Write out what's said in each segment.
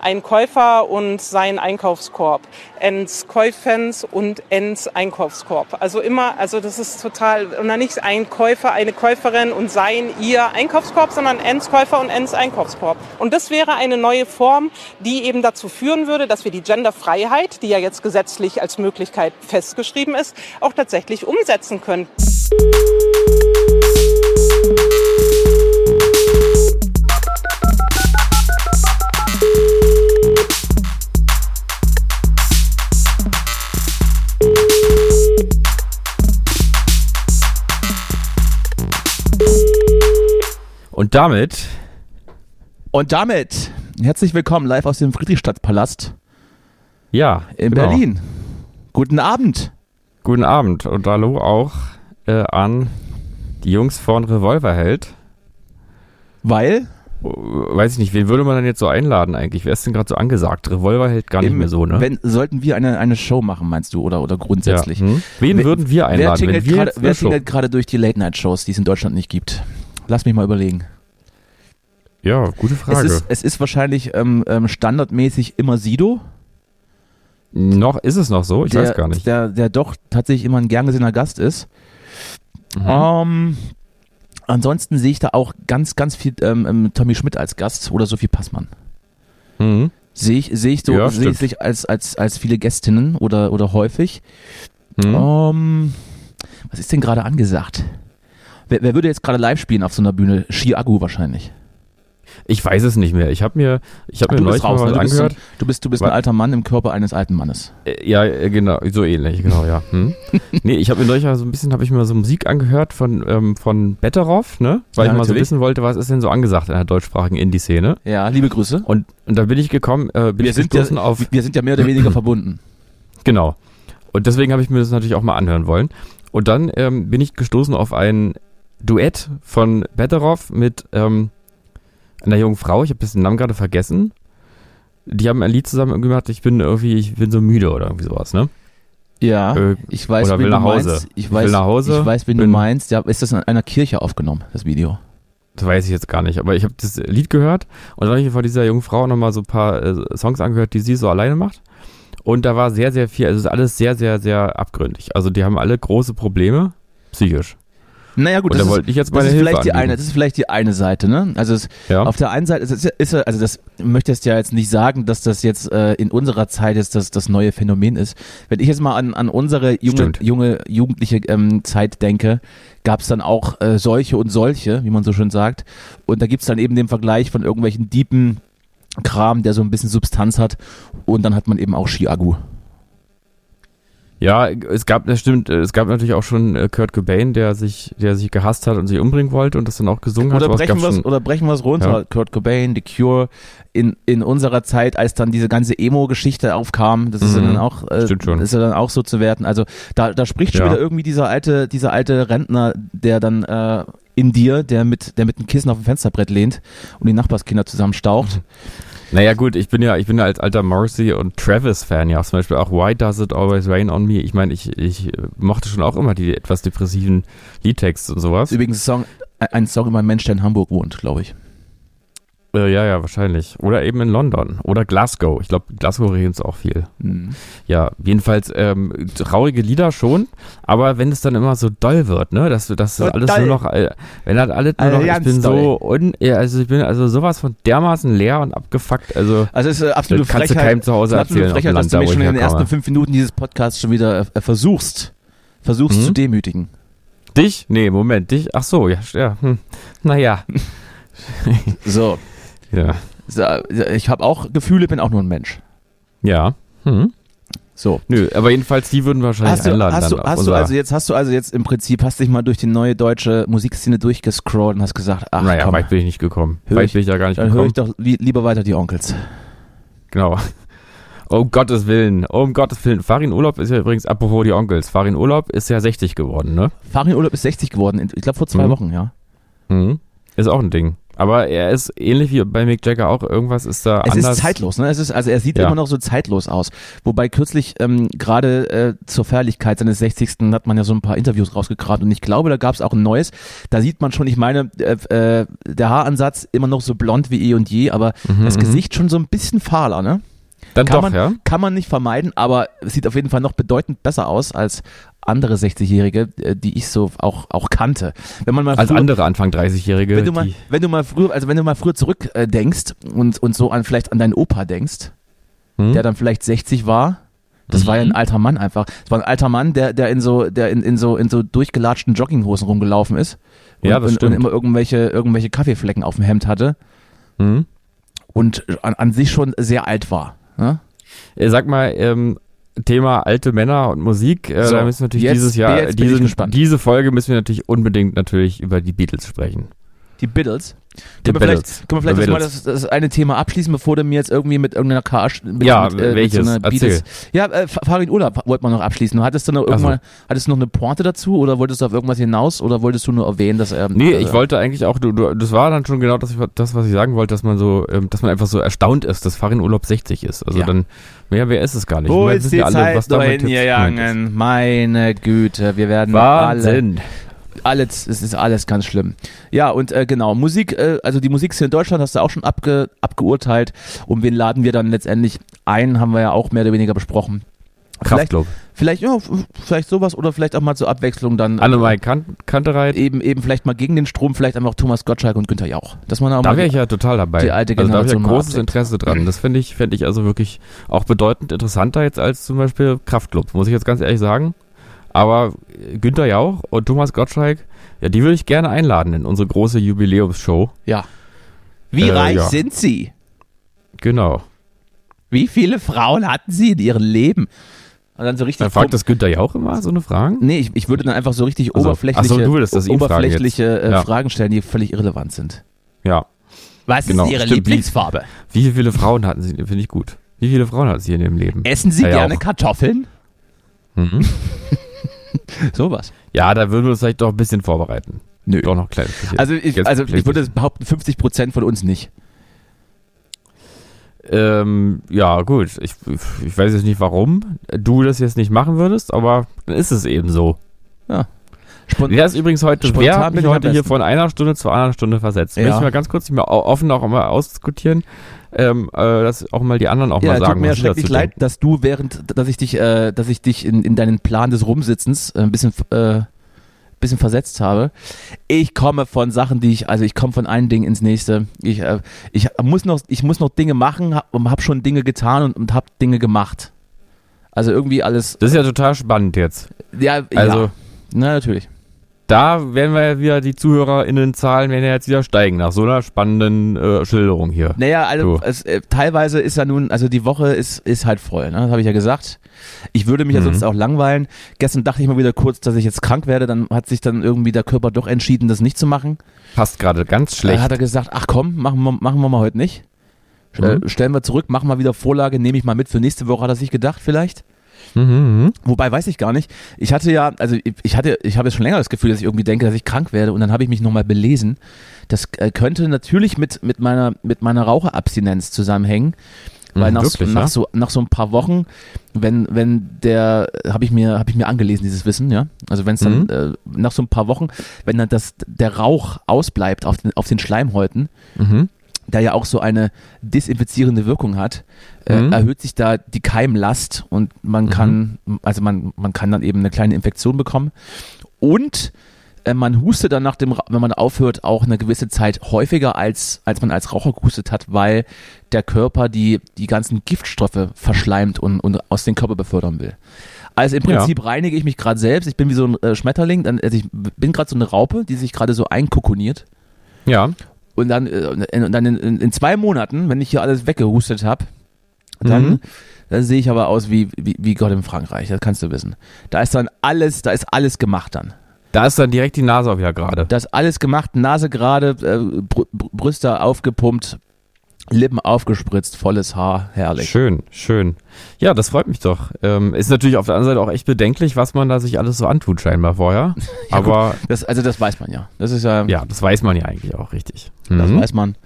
Ein Käufer und sein Einkaufskorb. Ens Käufens und Ens Einkaufskorb. Also immer, also das ist total, und dann nicht ein Käufer, eine Käuferin und sein ihr Einkaufskorb, sondern Ens Käufer und Ens Einkaufskorb. Und das wäre eine neue Form, die eben dazu führen würde, dass wir die Genderfreiheit, die ja jetzt gesetzlich als Möglichkeit festgeschrieben ist, auch tatsächlich umsetzen können. Und damit. Und damit herzlich willkommen live aus dem Friedrichstadtpalast. Ja. In genau. Berlin. Guten Abend. Guten Abend und hallo auch äh, an die Jungs von Revolverheld. Weil? Oh, weiß ich nicht, wen würde man dann jetzt so einladen eigentlich? Wer ist denn gerade so angesagt? Revolverheld gar Eben, nicht mehr so, ne? Wenn, sollten wir eine, eine Show machen, meinst du, oder, oder grundsätzlich? Ja. Hm? Wen wer, würden wir einladen? Wer tingelt gerade durch die Late-Night-Shows, die es in Deutschland nicht gibt? Lass mich mal überlegen. Ja, gute Frage. Es ist, es ist wahrscheinlich ähm, ähm, standardmäßig immer Sido. Noch ist es noch so, ich der, weiß gar nicht. Der, der doch tatsächlich immer ein gern gesehener Gast ist. Mhm. Ähm, ansonsten sehe ich da auch ganz, ganz viel ähm, ähm Tommy Schmidt als Gast oder Sophie Passmann. Mhm. Sehe ich, sehe ich so, ja, sehe ich als, als, als viele Gästinnen oder, oder häufig. Mhm. Ähm, was ist denn gerade angesagt? Wer, wer würde jetzt gerade live spielen auf so einer Bühne? Chiago wahrscheinlich. Ich weiß es nicht mehr. Ich habe mir, ich habe mir neulich raus, mal ne? du angehört. Bist, du bist, du bist ein alter Mann im Körper eines alten Mannes. Äh, ja, äh, genau, so ähnlich, genau, ja. Hm. nee, ich habe mir neulich mal so ein bisschen, habe ich mir so Musik angehört von, ähm, von Betteroff, ne? Weil ja, ich mal so wissen wollte, was ist denn so angesagt in der deutschsprachigen Indie-Szene. Ja, liebe Grüße. Und, und da bin ich gekommen, äh, bin wir ich sind ja, auf. Wir sind ja mehr oder weniger verbunden. Genau. Und deswegen habe ich mir das natürlich auch mal anhören wollen. Und dann ähm, bin ich gestoßen auf ein Duett von Betteroff mit ähm, einer jungen Frau, ich habe den Namen gerade vergessen. Die haben ein Lied zusammen gemacht, ich bin irgendwie, ich bin so müde oder irgendwie sowas, ne? Ja, äh, ich weiß, oder wen du meinst. Ich, ich weiß, will nach Hause. Ich weiß, wen du meinst. Ja, ist das in einer Kirche aufgenommen, das Video? Das weiß ich jetzt gar nicht, aber ich habe das Lied gehört und dann habe ich von dieser jungen Frau nochmal so ein paar äh, Songs angehört, die sie so alleine macht. Und da war sehr, sehr viel, also es ist alles sehr, sehr, sehr abgründig. Also die haben alle große Probleme, psychisch. Naja gut, und das, ist, ich jetzt das, ist vielleicht die eine, das ist vielleicht die eine Seite, ne? Also es, ja. auf der einen Seite ist, ist, also das möchtest ja jetzt nicht sagen, dass das jetzt äh, in unserer Zeit jetzt das, das neue Phänomen ist. Wenn ich jetzt mal an, an unsere junge, junge jugendliche ähm, Zeit denke, gab es dann auch äh, solche und solche, wie man so schön sagt. Und da gibt's dann eben den Vergleich von irgendwelchen Diepen Kram, der so ein bisschen Substanz hat. Und dann hat man eben auch Chiagu. Ja, es gab, das stimmt, es gab natürlich auch schon äh, Kurt Cobain, der sich, der sich gehasst hat und sich umbringen wollte und das dann auch gesungen oder hat. Brechen wir's, oder brechen wir es runter. Ja. Kurt Cobain, The Cure, in, in unserer Zeit, als dann diese ganze Emo-Geschichte aufkam, das ist mhm. ja dann auch, äh, ist ja dann auch so zu werten. Also da, da spricht schon ja. wieder irgendwie dieser alte, dieser alte Rentner, der dann äh, in dir, der mit, der mit einem Kissen auf dem Fensterbrett lehnt und die Nachbarskinder zusammenstaucht. Naja gut, ich bin ja, ich bin ja als alter Morrissey und Travis-Fan ja zum Beispiel auch Why Does It Always Rain on Me? Ich meine, ich, ich mochte schon auch immer die etwas depressiven Liedtexte und sowas. Übrigens Song, ein Song über einen Mensch, der in Hamburg wohnt, glaube ich. Äh, ja, ja, wahrscheinlich. Oder eben in London. Oder Glasgow. Ich glaube, Glasgow reden es auch viel. Mhm. Ja, jedenfalls ähm, traurige Lieder schon, aber wenn es dann immer so doll wird, ne, dass das so alles doll. nur noch, äh, wenn halt alles nur also noch, ich bin doll. so un, also ich bin also sowas von dermaßen leer und abgefuckt, also, also es ist absolute kannst Frechheit, du keinem zu Hause erzählen. Frechheit, Land, dass du mich schon in den ersten fünf Minuten dieses Podcasts schon wieder äh, versuchst, versuchst mhm. zu demütigen. Dich? Nee, Moment, dich? Ach so, ja, ja. Hm. Naja. so. Ja. Ich habe auch Gefühle, bin auch nur ein Mensch. Ja. Hm. So. Nö, aber jedenfalls die würden wahrscheinlich hast du, einladen. Hast, du, hast du also jetzt hast du also jetzt im Prinzip hast dich mal durch die neue deutsche Musikszene durchgescrollt und hast gesagt, ach naja, komm, weit bin ich nicht gekommen. Weit bin ich ja gar nicht dann gekommen. Dann höre ich doch li lieber weiter die Onkels. Genau. Um Gottes Willen, um Gottes Willen. Farin Urlaub ist ja übrigens, apropos die Onkels, Farin Urlaub ist ja 60 geworden, ne? Farin Urlaub ist 60 geworden, ich glaube vor zwei mhm. Wochen, ja. Mhm. Ist auch ein Ding. Aber er ist ähnlich wie bei Mick Jagger auch, irgendwas ist da es anders. Es ist zeitlos, ne? Es ist, also er sieht ja. immer noch so zeitlos aus. Wobei kürzlich ähm, gerade äh, zur Feierlichkeit seines 60. hat man ja so ein paar Interviews rausgekramt und ich glaube, da gab es auch ein neues. Da sieht man schon, ich meine, äh, äh, der Haaransatz immer noch so blond wie eh und je, aber mhm, das mhm. Gesicht schon so ein bisschen fahler, ne? Dann kann doch, man, ja. Kann man nicht vermeiden, aber es sieht auf jeden Fall noch bedeutend besser aus als andere 60-Jährige, äh, die ich so auch, auch kannte. Wenn man mal als früher, andere Anfang 30-Jährige. Wenn du mal, wenn du mal früher, also wenn du mal früher zurückdenkst äh, und, und so an vielleicht an deinen Opa denkst, hm? der dann vielleicht 60 war, das mhm. war ja ein mhm. alter Mann einfach. Das war ein alter Mann, der, der in so, der in, in so, in so durchgelatschten Jogginghosen rumgelaufen ist. Und, ja, das und, stimmt. und immer irgendwelche, irgendwelche Kaffeeflecken auf dem Hemd hatte. Mhm. Und an, an sich schon sehr alt war. Ne? Äh, sag mal, ähm, Thema alte Männer und Musik, äh, so, da müssen wir natürlich dieses Jahr, diesen, diese Folge müssen wir natürlich unbedingt natürlich über die Beatles sprechen. Die? Die können, wir vielleicht, können wir vielleicht mal das, das, eine Thema abschließen, bevor du mir jetzt irgendwie mit irgendeiner mit, Ja, mit, äh, welches? Mit so Beatles. Ja, äh, Farin Urlaub wollte man noch abschließen. Hattest du noch irgendwann, so. hattest du noch eine Pointe dazu oder wolltest du auf irgendwas hinaus oder wolltest du nur erwähnen, dass er. Nee, äh, ich wollte eigentlich auch, du, du, das war dann schon genau das, das, was ich sagen wollte, dass man so, ähm, dass man einfach so erstaunt ist, dass Farin Urlaub 60 ist. Also ja. dann, mehr, wer ist es gar nicht? Wo ist die alle, Zeit was da gegangen? Meine Güte, wir werden Wahnsinn. alle alles, es ist alles ganz schlimm. Ja, und äh, genau, Musik, äh, also die Musikszene in Deutschland hast du auch schon abge, abgeurteilt. Und wen laden wir dann letztendlich ein, haben wir ja auch mehr oder weniger besprochen. Kraftclub. Vielleicht, ja, vielleicht sowas oder vielleicht auch mal zur Abwechslung dann. Annemarie kan Kantereit. Eben, eben vielleicht mal gegen den Strom, vielleicht einfach Thomas Gottschalk und Günther Jauch. Dass man auch da wäre ich ja total dabei. Die alte Generation also da habe ich ja großes Interesse dran. Das finde ich, fände ich also wirklich auch bedeutend interessanter jetzt als zum Beispiel Kraftclub, muss ich jetzt ganz ehrlich sagen. Aber Günther Jauch und Thomas Gottschalk, ja, die würde ich gerne einladen in unsere große Jubiläumsshow. Ja. Wie äh, reich ja. sind Sie? Genau. Wie viele Frauen hatten Sie in Ihrem Leben? Und dann so richtig. Dann fragt das Günther Jauch immer so eine Frage? Nee, ich, ich würde dann einfach so richtig also, oberflächliche, so, würdest oberflächliche fragen äh, ja. Fragen stellen, die völlig irrelevant sind. Ja. Was genau, ist Ihre stimmt. Lieblingsfarbe? Wie viele Frauen hatten Sie? Finde ich gut. Wie viele Frauen hatten Sie in Ihrem Leben? Essen Sie ja, gerne Kartoffeln? Mhm. Sowas. Ja, da würden wir uns vielleicht doch ein bisschen vorbereiten. Nö. Doch noch klein. Also ich, also ich würde behaupten, 50 Prozent von uns nicht. Ähm, ja, gut. Ich, ich weiß jetzt nicht, warum du das jetzt nicht machen würdest, aber dann ist es eben so. Ja. Spont wer ist übrigens heute, wer hat mich heute hier von einer Stunde zu einer Stunde versetzt? Ja. Möchte ich mal ganz kurz mehr offen auch mal ausdiskutieren, ähm, äh, dass auch mal die anderen auch ja, mal sagen. Tut mir schrecklich leid, dass du während, dass ich dich, äh, dass ich dich in, in deinen Plan des Rumsitzens äh, ein bisschen äh, bisschen versetzt habe. Ich komme von Sachen, die ich, also ich komme von einem Ding ins nächste. Ich, äh, ich muss noch, ich muss noch Dinge machen und habe schon Dinge getan und, und habe Dinge gemacht. Also irgendwie alles. Das ist ja total spannend jetzt. Ja, also. Ja. Na, natürlich da werden wir ja wieder die ZuhörerInnen-Zahlen werden ja jetzt wieder steigen nach so einer spannenden äh, Schilderung hier. Naja, also es, äh, teilweise ist ja nun, also die Woche ist, ist halt voll, ne? Das habe ich ja gesagt. Ich würde mich mhm. ja sonst auch langweilen. Gestern dachte ich mal wieder kurz, dass ich jetzt krank werde, dann hat sich dann irgendwie der Körper doch entschieden, das nicht zu machen. Passt gerade ganz schlecht. Da hat er gesagt, ach komm, machen wir, machen wir mal heute nicht. Mhm. Äh, stellen wir zurück, machen wir wieder Vorlage, nehme ich mal mit für nächste Woche, hat er sich gedacht vielleicht. Mhm, mhm, Wobei weiß ich gar nicht. Ich hatte ja, also ich hatte, ich habe jetzt schon länger das Gefühl, dass ich irgendwie denke, dass ich krank werde und dann habe ich mich nochmal belesen. Das äh, könnte natürlich mit, mit meiner, mit meiner Raucherabstinenz zusammenhängen. Weil nach, wirklich, nach, ja? so, nach so ein paar Wochen, wenn, wenn der, habe ich mir, habe ich mir angelesen, dieses Wissen, ja. Also wenn es dann mhm. äh, nach so ein paar Wochen, wenn dann das, der Rauch ausbleibt auf den, auf den Schleimhäuten, mhm der ja auch so eine desinfizierende Wirkung hat, äh, mhm. erhöht sich da die Keimlast und man mhm. kann, also man, man kann dann eben eine kleine Infektion bekommen. Und äh, man hustet dann nach dem, wenn man aufhört, auch eine gewisse Zeit häufiger als, als man als Raucher gehustet hat, weil der Körper die, die ganzen Giftstoffe verschleimt und, und aus dem Körper befördern will. Also im Prinzip ja. reinige ich mich gerade selbst. Ich bin wie so ein äh, Schmetterling, dann, also ich bin gerade so eine Raupe, die sich gerade so einkokoniert. Ja. Und dann, äh, und dann in, in, in, zwei Monaten, wenn ich hier alles weggehustet habe, dann, mhm. dann sehe ich aber aus wie, wie, wie Gott in Frankreich, das kannst du wissen. Da ist dann alles, da ist alles gemacht dann. Da ist dann direkt die Nase auch wieder gerade. Da ist alles gemacht, Nase gerade, äh, Br Brüste aufgepumpt, Lippen aufgespritzt, volles Haar, herrlich. Schön, schön. Ja, das freut mich doch. Ähm, ist natürlich auf der anderen Seite auch echt bedenklich, was man da sich alles so antut, scheinbar vorher. ja, Aber. Das, also, das weiß man ja. Das ist ja. Ja, das weiß man ja eigentlich auch richtig. Das mhm. weiß man.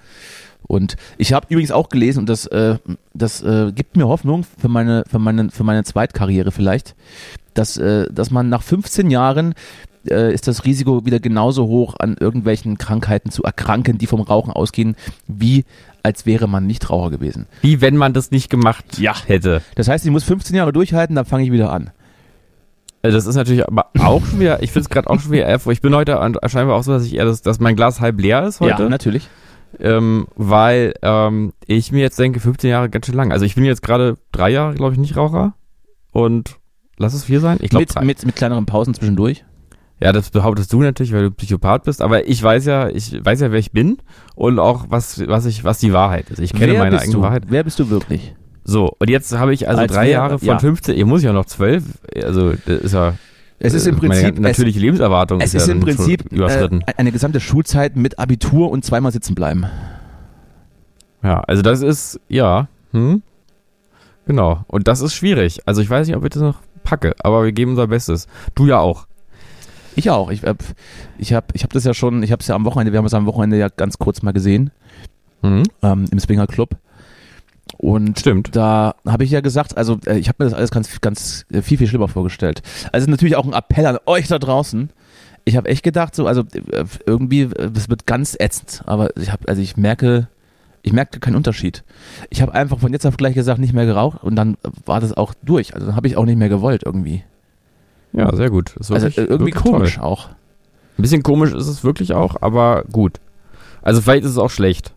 Und ich habe übrigens auch gelesen, und das, äh, das äh, gibt mir Hoffnung für meine, für meine, für meine Zweitkarriere vielleicht, dass, äh, dass man nach 15 Jahren äh, ist das Risiko wieder genauso hoch, an irgendwelchen Krankheiten zu erkranken, die vom Rauchen ausgehen, wie als wäre man nicht Raucher gewesen. Wie wenn man das nicht gemacht ja. hätte. Das heißt, ich muss 15 Jahre durchhalten, dann fange ich wieder an. Äh, das ist natürlich aber auch schon wieder, ich finde es gerade auch schon wieder eher, ich bin heute scheinbar auch so, dass ich eher, das, dass mein Glas halb leer ist heute. Ja, natürlich. Ähm, weil ähm, ich mir jetzt denke, 15 Jahre ganz schön lang. Also ich bin jetzt gerade drei Jahre, glaube ich, nicht Raucher. Und lass es vier sein. Ich glaube mit, mit, mit kleineren Pausen zwischendurch. Ja, das behauptest du natürlich, weil du Psychopath bist, aber ich weiß ja, ich weiß ja, wer ich bin und auch was, was ich, was die Wahrheit ist. Ich kenne wer meine eigene du? Wahrheit. Wer bist du wirklich? So, und jetzt habe ich also Als drei wer, Jahre von ja. 15, ich muss ja noch zwölf, also das ist ja. Es ist im Prinzip meine natürliche es, Lebenserwartung. Es ist, ja im Prinzip äh, eine gesamte Schulzeit mit Abitur und zweimal sitzen bleiben. Ja, also das ist, ja, hm, genau. Und das ist schwierig. Also ich weiß nicht, ob ich das noch packe, aber wir geben unser Bestes. Du ja auch. Ich auch. Ich, äh, ich habe ich hab das ja schon, ich habe es ja am Wochenende, wir haben es am Wochenende ja ganz kurz mal gesehen. Mhm. Ähm, Im Swinger Club. Und Stimmt. da habe ich ja gesagt, also äh, ich habe mir das alles ganz, ganz äh, viel, viel schlimmer vorgestellt. Also natürlich auch ein Appell an euch da draußen. Ich habe echt gedacht, so, also äh, irgendwie, es wird ganz ätzend. Aber ich habe, also ich merke, ich merkte keinen Unterschied. Ich habe einfach von jetzt auf gleich gesagt, nicht mehr geraucht und dann war das auch durch. Also dann habe ich auch nicht mehr gewollt irgendwie. Ja, sehr gut. also irgendwie komisch toll. auch. Ein bisschen komisch ist es wirklich auch, aber gut. Also vielleicht ist es auch schlecht.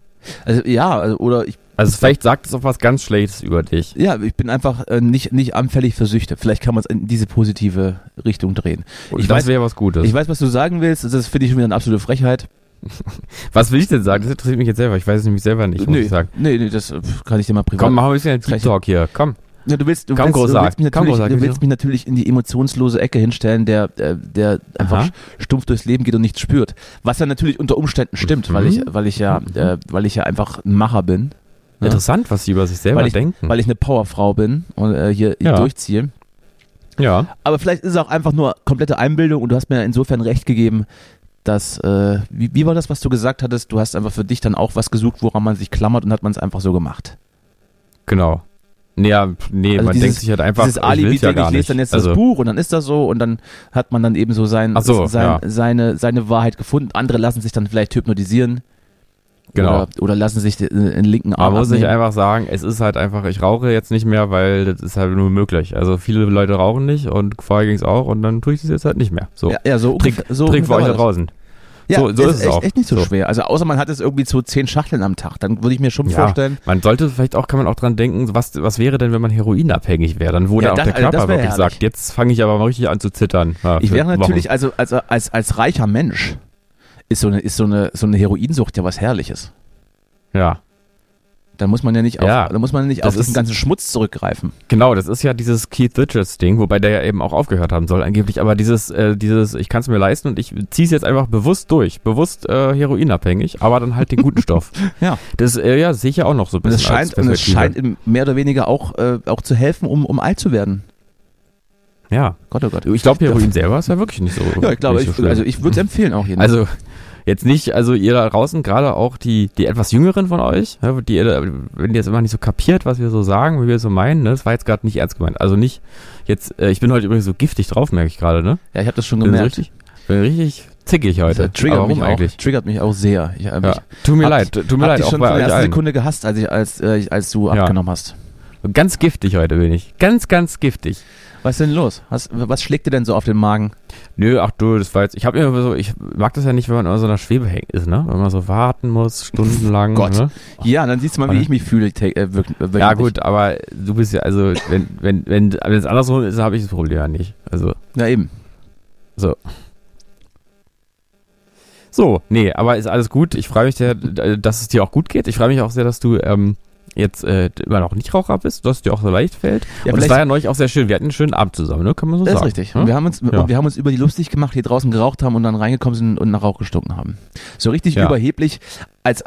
Also ja, also, oder ich. Also vielleicht sagt es auch was ganz Schlechtes über dich. Ja, ich bin einfach äh, nicht, nicht anfällig für Süchte. Vielleicht kann man es in diese positive Richtung drehen. Und ich das wäre was Gutes. Ich weiß, was du sagen willst. Das finde ich schon wieder eine absolute Frechheit. Was will ich denn sagen? Das interessiert mich jetzt selber. Ich weiß es nämlich selber nicht, muss nee, ich sagen. Nee, nee, das kann ich dir mal privat. Komm, machen wir ein bisschen Deep Talk hier. Komm. Ja, du willst, du willst, du willst, mich, natürlich, du willst mich natürlich in die emotionslose Ecke hinstellen, der, der, der einfach stumpf durchs Leben geht und nichts spürt. Was ja natürlich unter Umständen stimmt, mhm. weil ich, weil ich ja, mhm. äh, weil ich ja einfach ein Macher bin. Ja. Interessant, was sie über sich selber weil ich, denken. Weil ich eine Powerfrau bin und äh, hier, hier ja. durchziehe. Ja. Aber vielleicht ist es auch einfach nur komplette Einbildung und du hast mir insofern recht gegeben, dass, äh, wie, wie war das, was du gesagt hattest? Du hast einfach für dich dann auch was gesucht, woran man sich klammert und hat man es einfach so gemacht. Genau. Ja, nee, also man dieses, denkt sich halt einfach, dieses Alibi, ich, ja ich lese dann jetzt also, das Buch und dann ist das so und dann hat man dann eben so, sein, so sein ja. seine, seine Wahrheit gefunden. Andere lassen sich dann vielleicht hypnotisieren. Genau. Oder, oder lassen sich den, linken Arm Man muss sich einfach sagen, es ist halt einfach, ich rauche jetzt nicht mehr, weil das ist halt nur möglich. Also viele Leute rauchen nicht und vorher ging es auch und dann tue ich es jetzt halt nicht mehr. So, ja, ja so Trick, so Trick für euch da draußen. Ja, so, so ist, ist es echt, auch. echt nicht so, so, schwer. Also außer man hat es irgendwie zu zehn Schachteln am Tag, dann würde ich mir schon ja, vorstellen. Man sollte vielleicht auch, kann man auch dran denken, was, was wäre denn, wenn man heroinabhängig wäre? Dann wo ja, dann auch der Körper also wirklich herrlich. sagt, jetzt fange ich aber mal richtig an zu zittern. Ja, ich wäre natürlich, also, also als, als reicher Mensch ist so eine, ist so eine, so eine Heroinsucht ja was Herrliches. Ja. Da muss man ja nicht auf, ja, da muss man nicht auf diesen ganzen Schmutz zurückgreifen. Genau, das ist ja dieses Keith Richards Ding, wobei der ja eben auch aufgehört haben soll angeblich. Aber dieses, äh, dieses, ich kann es mir leisten und ich ziehe es jetzt einfach bewusst durch, bewusst äh, heroinabhängig, aber dann halt den guten Stoff. ja, das äh, ja sehe ich ja auch noch so ein bisschen. Und es scheint, und es scheint mehr oder weniger auch äh, auch zu helfen, um um alt zu werden. Ja. Gott, oh Gott. Ich glaube, Heroin selber ist ja wirklich nicht so. Ja, ich glaube, so also ich würde es empfehlen auch jeden. Also Jetzt nicht, also ihr da draußen, gerade auch die, die etwas Jüngeren von euch, die, wenn ihr jetzt immer nicht so kapiert, was wir so sagen, wie wir so meinen, ne, das war jetzt gerade nicht ernst gemeint. Also nicht, jetzt, äh, ich bin heute übrigens so giftig drauf, merke ich gerade, ne? Ja, ich habe das schon gemerkt. Bin richtig, bin richtig zickig heute. Das triggert mich eigentlich? Auch, triggert mich auch sehr. Ich, äh, ja. Tut mir leid, tut mir leid. Ich schon von der ersten Sekunde gehasst, als, ich, als, äh, als du ja. abgenommen hast. Ganz giftig heute bin ich. Ganz, ganz giftig. Was ist denn los? Was, was schlägt dir denn so auf den Magen? Nö, ach du, das war jetzt, ich habe immer so, ich mag das ja nicht, wenn man in so einer Schwebe hängt ist, ne? Wenn man so warten muss, stundenlang. Gott. Ne? Ja, dann siehst du mal, wie ich mich fühle. Äh, wirklich, wirklich. Ja gut, aber du bist ja, also wenn wenn wenn wenn es andersrum ist, habe ich das Problem ja nicht. Also. Ja eben. So. So, nee, aber ist alles gut. Ich freue mich sehr, dass es dir auch gut geht. Ich freue mich auch sehr, dass du ähm, jetzt äh, immer noch nicht Raucher bist, dass es dir auch so leicht fällt. Ja, und es war ja neulich auch sehr schön. Wir hatten einen schönen Abend zusammen, ne? Kann man so das sagen. Das ist richtig. Ja? Und wir haben uns, ja. wir haben uns über die lustig gemacht, die draußen geraucht haben und dann reingekommen sind und nach Rauch gestunken haben. So richtig überheblich, als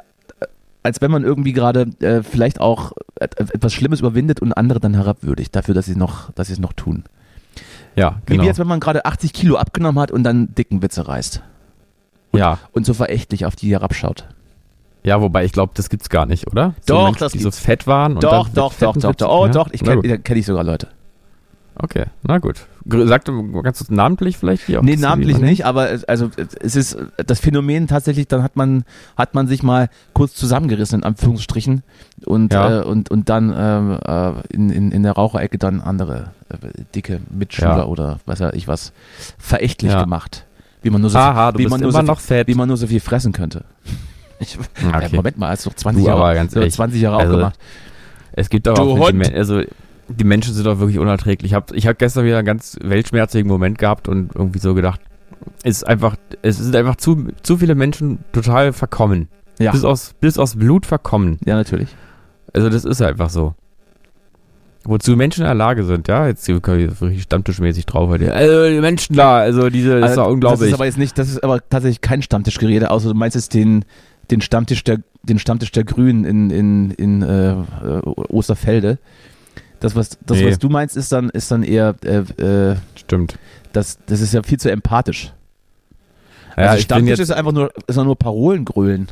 als wenn man irgendwie gerade äh, vielleicht auch etwas Schlimmes überwindet und andere dann herabwürdigt, dafür, dass sie noch, dass sie es noch tun. Ja, genau. Wie jetzt, wenn man gerade 80 Kilo abgenommen hat und dann dicken Witze reißt. Und, ja. Und so verächtlich auf die herabschaut. Ja, wobei ich glaube, das gibt's gar nicht, oder? So doch, Menschen, das die so fett waren. Doch, doch, doch, doch, doch. Oh, ja? doch, ich kenne kenn ich sogar Leute. Okay, na gut. Sag du, kannst du namentlich vielleicht hier? Nee, namentlich nicht, aber also es ist das Phänomen tatsächlich, dann hat man hat man sich mal kurz zusammengerissen in Anführungsstrichen und ja. äh, und und dann ähm, äh, in, in, in der Raucherecke dann andere äh, dicke Mitschüler ja. oder was weiß ich was verächtlich ja. gemacht, wie man nur so Aha, wie man nur so viel, fett. wie man nur so viel fressen könnte. Ich, okay. Moment mal, hast du doch 20 du, Jahre, ganz 20 Jahre also, auch gemacht. Es gibt aber auch also die Menschen sind doch wirklich unerträglich. Ich habe ich hab gestern wieder einen ganz weltschmerzigen Moment gehabt und irgendwie so gedacht, es ist einfach, es sind einfach zu, zu viele Menschen total verkommen. Ja. Bis, aus, bis aus Blut verkommen. Ja, natürlich. Also das ist einfach so. Wozu Menschen in der Lage sind, ja, jetzt hier wirklich stammtischmäßig drauf heute. Also die Menschen da, also diese, das also, ist doch unglaublich. Das ist aber jetzt nicht, das ist aber tatsächlich kein Stammtischgerede, außer du meinst jetzt den, den Stammtisch der, den Stammtisch der Grünen in, in, in äh, Osterfelde. Das, was, das, nee. was du meinst, ist dann, ist dann eher. Äh, äh, Stimmt. Das, das ist ja viel zu empathisch. Ja, also Stammtisch ist einfach nur, ist nur Parolen grölen.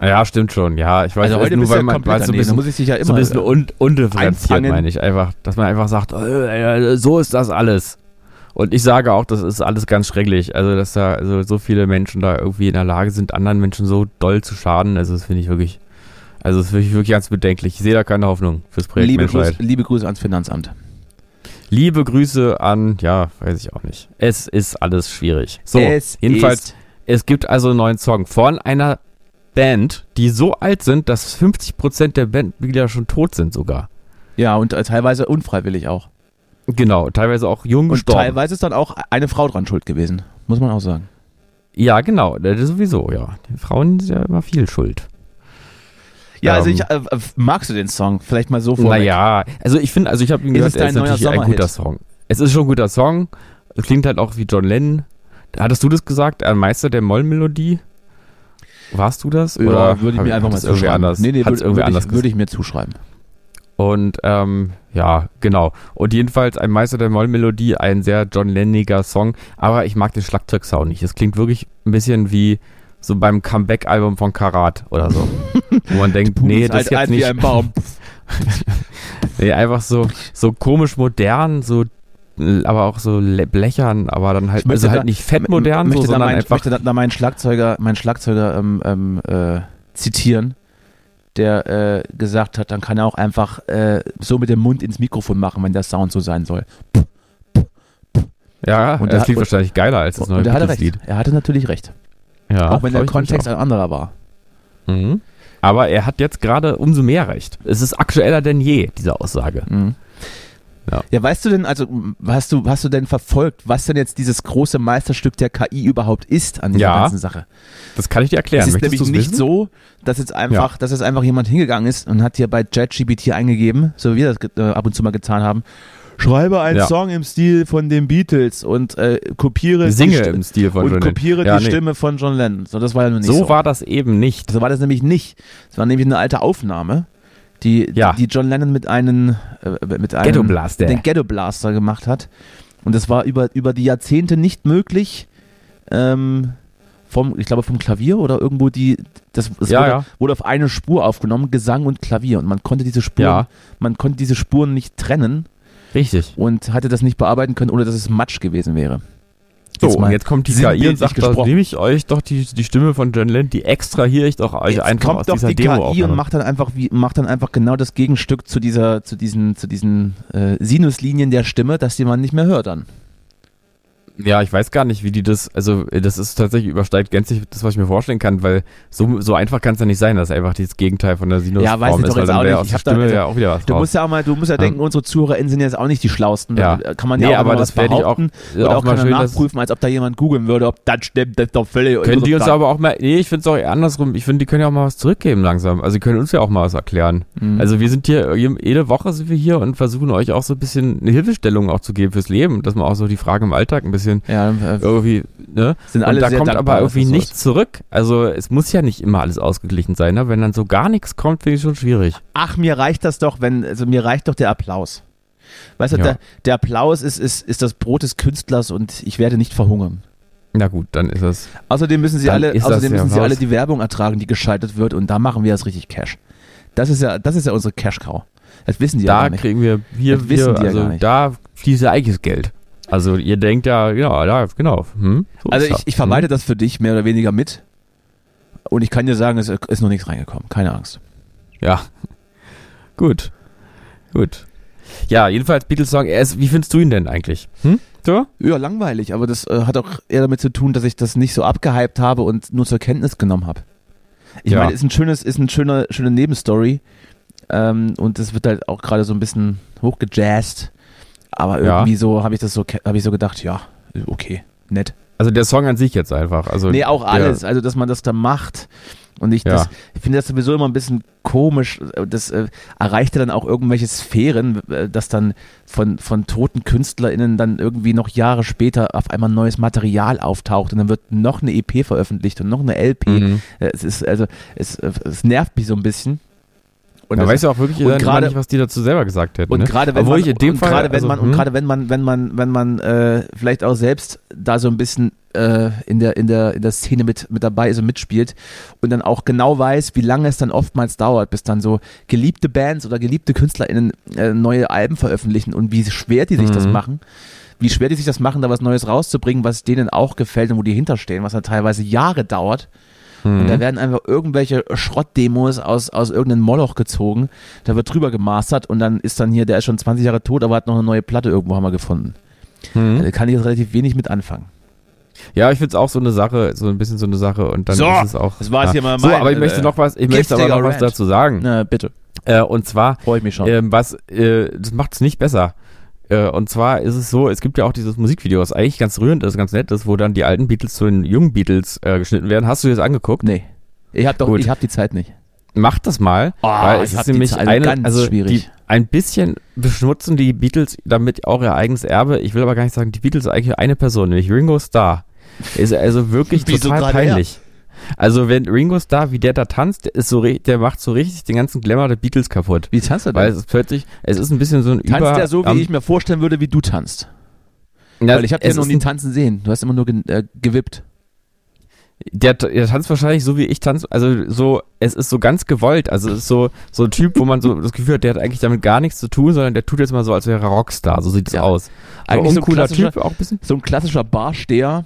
Ja, stimmt schon. Ja, ich weiß also heute nur, weil man weiß, so ein bisschen, muss ich sich ja immer so ein bisschen un, undifferenziert, meine ich einfach, dass man einfach sagt, äh, so ist das alles. Und ich sage auch, das ist alles ganz schrecklich. Also, dass da also so viele Menschen da irgendwie in der Lage sind, anderen Menschen so doll zu schaden. Also, das finde ich wirklich also das ist wirklich, wirklich ganz bedenklich. Ich sehe da keine Hoffnung fürs Projekt liebe. Grüße, liebe Grüße ans Finanzamt. Liebe Grüße an, ja, weiß ich auch nicht. Es ist alles schwierig. So, es jedenfalls, es gibt also einen neuen Song von einer Band, die so alt sind, dass 50% der Bandmitglieder schon tot sind sogar. Ja, und äh, teilweise unfreiwillig auch. Genau, teilweise auch jung und gestorben. teilweise ist dann auch eine Frau dran schuld gewesen, muss man auch sagen. Ja, genau, das sowieso, ja. Die Frauen sind ja immer viel schuld. Ja, also ich, ähm, äh, magst du den Song? Vielleicht mal so vorweg. Naja, also ich finde, also ich habe ihn gehört, er ist natürlich ein guter Song. Es ist schon ein guter Song. Es klingt halt auch wie John Lennon. Hattest du das gesagt? Ein Meister der Mollmelodie? Warst du das? Ja, Oder würde ich mir einfach mal zuschreiben. Anders, nee, nee, würde, irgendwie würde, anders ich, würde ich mir zuschreiben. Und ähm, ja, genau. Und jedenfalls ein Meister der Mollmelodie, ein sehr John Lenniger Song. Aber ich mag den Schlagzeugsound nicht. Es klingt wirklich ein bisschen wie so beim Comeback-Album von Karat oder so. Wo man denkt, nee, das ist jetzt nicht. Wie ein Baum. nee, einfach so, so komisch modern, so aber auch so blechern, aber dann halt, also halt nicht fett modern, so, sondern mein, einfach. Ich möchte da meinen Schlagzeuger, meinen Schlagzeuger ähm, ähm, äh, zitieren, der äh, gesagt hat, dann kann er auch einfach äh, so mit dem Mund ins Mikrofon machen, wenn der Sound so sein soll. Ja, und das klingt wahrscheinlich geiler als das neue Lied. Er hatte natürlich recht. Ja, auch wenn der Kontext ein anderer war. Mhm. Aber er hat jetzt gerade umso mehr recht. Es ist aktueller denn je, diese Aussage. Mhm. Ja. ja, weißt du denn, also hast du, hast du denn verfolgt, was denn jetzt dieses große Meisterstück der KI überhaupt ist an dieser ja, ganzen Sache? Das kann ich dir erklären. Es ist Möchtest nämlich nicht wissen? so, dass jetzt einfach, ja. dass jetzt einfach jemand hingegangen ist und hat hier bei JetGPT eingegeben, so wie wir das äh, ab und zu mal getan haben, schreibe einen ja. Song im Stil von den Beatles und äh, kopiere Singe im Stil von und John kopiere die nee. Stimme von John Lennon. So, das war ja noch nicht so. So war das eben nicht. So war das nämlich nicht. Es war nämlich eine alte Aufnahme, die, ja. die, John Lennon mit einem, äh, mit einem Ghetto Blaster. den Ghetto Blaster gemacht hat. Und das war über, über die Jahrzehnte nicht möglich, ähm, vom, ich glaube vom Klavier oder irgendwo die, das, das ja, wurde, ja. wurde, auf eine Spur aufgenommen, Gesang und Klavier und man konnte diese Spuren, man konnte diese Spuren nicht trennen Richtig. Und hatte das nicht bearbeiten können, ohne dass es Matsch gewesen wäre. So, jetzt und jetzt kommt die KI und sagt, da nehme ich euch doch die, die Stimme von John Lennon, die extrahiere ich doch euch jetzt einfach kommt aus doch dieser die Demo KI und macht dann einfach wie macht dann einfach genau das Gegenstück zu dieser zu diesen zu diesen äh, Sinuslinien der Stimme, dass die man nicht mehr hört dann. Ja, ich weiß gar nicht, wie die das, also das ist tatsächlich übersteigt gänzlich das, was ich mir vorstellen kann, weil so, so einfach kann es ja nicht sein, dass einfach das Gegenteil von der Sinusform ja, weiß ist, weil dann wäre aus der Stimme da, also, ja auch wieder was Du raus. musst ja auch mal, du musst ja, denken, unsere ZuhörerInnen sind jetzt auch nicht die Schlausten. Ja. Da kann man ja nee, auch aber das werde ich auch, oder auch, auch mal schön, nachprüfen, als ob da jemand googeln würde, ob das stimmt, das ist doch völlig Können die uns aber auch mal, nee, ich finde es auch eher andersrum, ich finde, die können ja auch mal was zurückgeben langsam. Also die können uns ja auch mal was erklären. Mhm. Also wir sind hier, jede Woche sind wir hier und versuchen euch auch so ein bisschen eine Hilfestellung auch zu geben fürs Leben, dass man auch so die Frage im Alltag ein bisschen bisschen ja, äh, irgendwie, ne? Sind alle und da kommt aber irgendwie das nichts zurück. Also es muss ja nicht immer alles ausgeglichen sein, ne? Wenn dann so gar nichts kommt, finde ich schon schwierig. Ach, mir reicht das doch, wenn, also mir reicht doch der Applaus. Weißt du, Ja. der, der Applaus ist, ist, ist das Brot des Künstlers und ich werde nicht verhungern. Na gut, dann ist es. Außerdem müssen sie alle, das außerdem ja müssen sie alle die Werbung ertragen, die geschaltet wird und da machen wir das richtig Cash. Das ist ja, das ist ja unsere Cash-Cow. Das wissen die ja Da gar nicht. kriegen wir, wir, Das wissen wir die ja also gar nicht. da fließt ja eigenes Geld. Also ihr denkt ja, genau, da, genau. Hm, so Also ich, ich verwalte das für dich mehr oder weniger mit. Und ich kann dir sagen, es ist noch nichts reingekommen. Keine Angst. Hm. Ja. Gut. Gut. Ja, jedenfalls Beatles-Song. Wie findest du ihn denn eigentlich? Hm? So? Ja, langweilig, aber das äh, hat auch eher damit zu tun, dass ich das nicht so abgehypt habe und nur zur Kenntnis genommen habe. Ich Ja. meine, ist ein schönes, ist eine schöne, schöne Nebenstory. Ähm, und das wird halt auch gerade so ein bisschen hochgejazzt. Aber Ja. irgendwie so habe ich das so, habe ich so gedacht, ja, okay, nett. Also der Song an sich jetzt einfach. Also Nee, auch alles. Also, dass man das da macht. Und ich, Ja. das, ich finde das sowieso immer ein bisschen komisch. Das äh, erreicht ja dann auch irgendwelche Sphären, äh, dass dann von, von toten KünstlerInnen dann irgendwie noch Jahre später auf einmal neues Material auftaucht und dann wird noch eine EP veröffentlicht und noch eine LP. Mhm. Äh, Es ist, also, es, äh, es nervt mich so ein bisschen. Und da das- weiß ja auch wirklich und gerade- nicht, was die dazu selber gesagt hätten. und ne? gerade wenn Obwohl man in dem und Fall, gerade wenn also, man und hm, gerade wenn man wenn man wenn man äh, vielleicht auch selbst da so ein bisschen äh, in der in der in der Szene mit mit dabei ist und mitspielt und dann auch genau weiß, wie lange es dann oftmals dauert, bis dann so geliebte Bands oder geliebte KünstlerInnen äh, neue Alben veröffentlichen und wie schwer die sich das Mhm. machen. Wie schwer die sich das machen, da was Neues rauszubringen, was denen auch gefällt und wo die hinterstehen, was dann teilweise Jahre dauert. Und Mhm. da werden einfach irgendwelche Schrottdemos aus, aus irgendeinem Moloch gezogen. Da wird drüber gemastert und dann ist dann hier, der ist schon 20 Jahre tot, aber hat noch eine neue Platte irgendwo haben wir gefunden. Mhm. Da kann ich jetzt relativ wenig mit anfangen. Ja, ich finde es auch so eine Sache, so ein bisschen so eine Sache und dann So, ist es auch. das war jetzt ja. hier mal So, mein, aber ich möchte äh, noch was, ich möchte aber noch was Rant. dazu sagen. Na, bitte. Äh, und zwar, Freue ich mich schon. ähm, was, äh, das macht es nicht besser. Äh, und zwar ist es so, es gibt ja auch dieses Musikvideo, was eigentlich ganz rührend ist, ganz nett ist, wo dann die alten Beatles zu den jungen Beatles äh, geschnitten werden. Hast du dir das angeguckt? nee. Ich hab doch, Gut. ich hab die Zeit nicht. Mach das mal, Oh, weil es ist nämlich Zeit- eine, also schwierig. Die, ein bisschen beschmutzen die Beatles damit auch ihr eigenes Erbe. Ich will aber gar nicht sagen, die Beatles sind eigentlich eine Person, nämlich Ringo Starr. Ist also wirklich total peinlich. Also wenn Ringo Starr, wie der da tanzt, der ist so, der macht so richtig den ganzen Glamour der Beatles kaputt. Wie tanzt er Weil denn? es ist plötzlich, es ist ein bisschen so ein Tanzt Über... er so, wie am- ich mir vorstellen würde, wie du tanzt? Ja, Weil ich habe es noch nie tanzen sehen. Du hast immer nur ge äh, gewippt. Der, der tanzt wahrscheinlich so wie ich tanze, also so, es ist so ganz gewollt, also es ist so, so ein Typ, wo man so das Gefühl hat, der hat eigentlich damit gar nichts zu tun, sondern der tut jetzt mal so, als wäre er Rockstar, so sieht es Ja. aus. Eigentlich so ein klassischer- Typ auch ein bisschen. So ein klassischer Barsteher.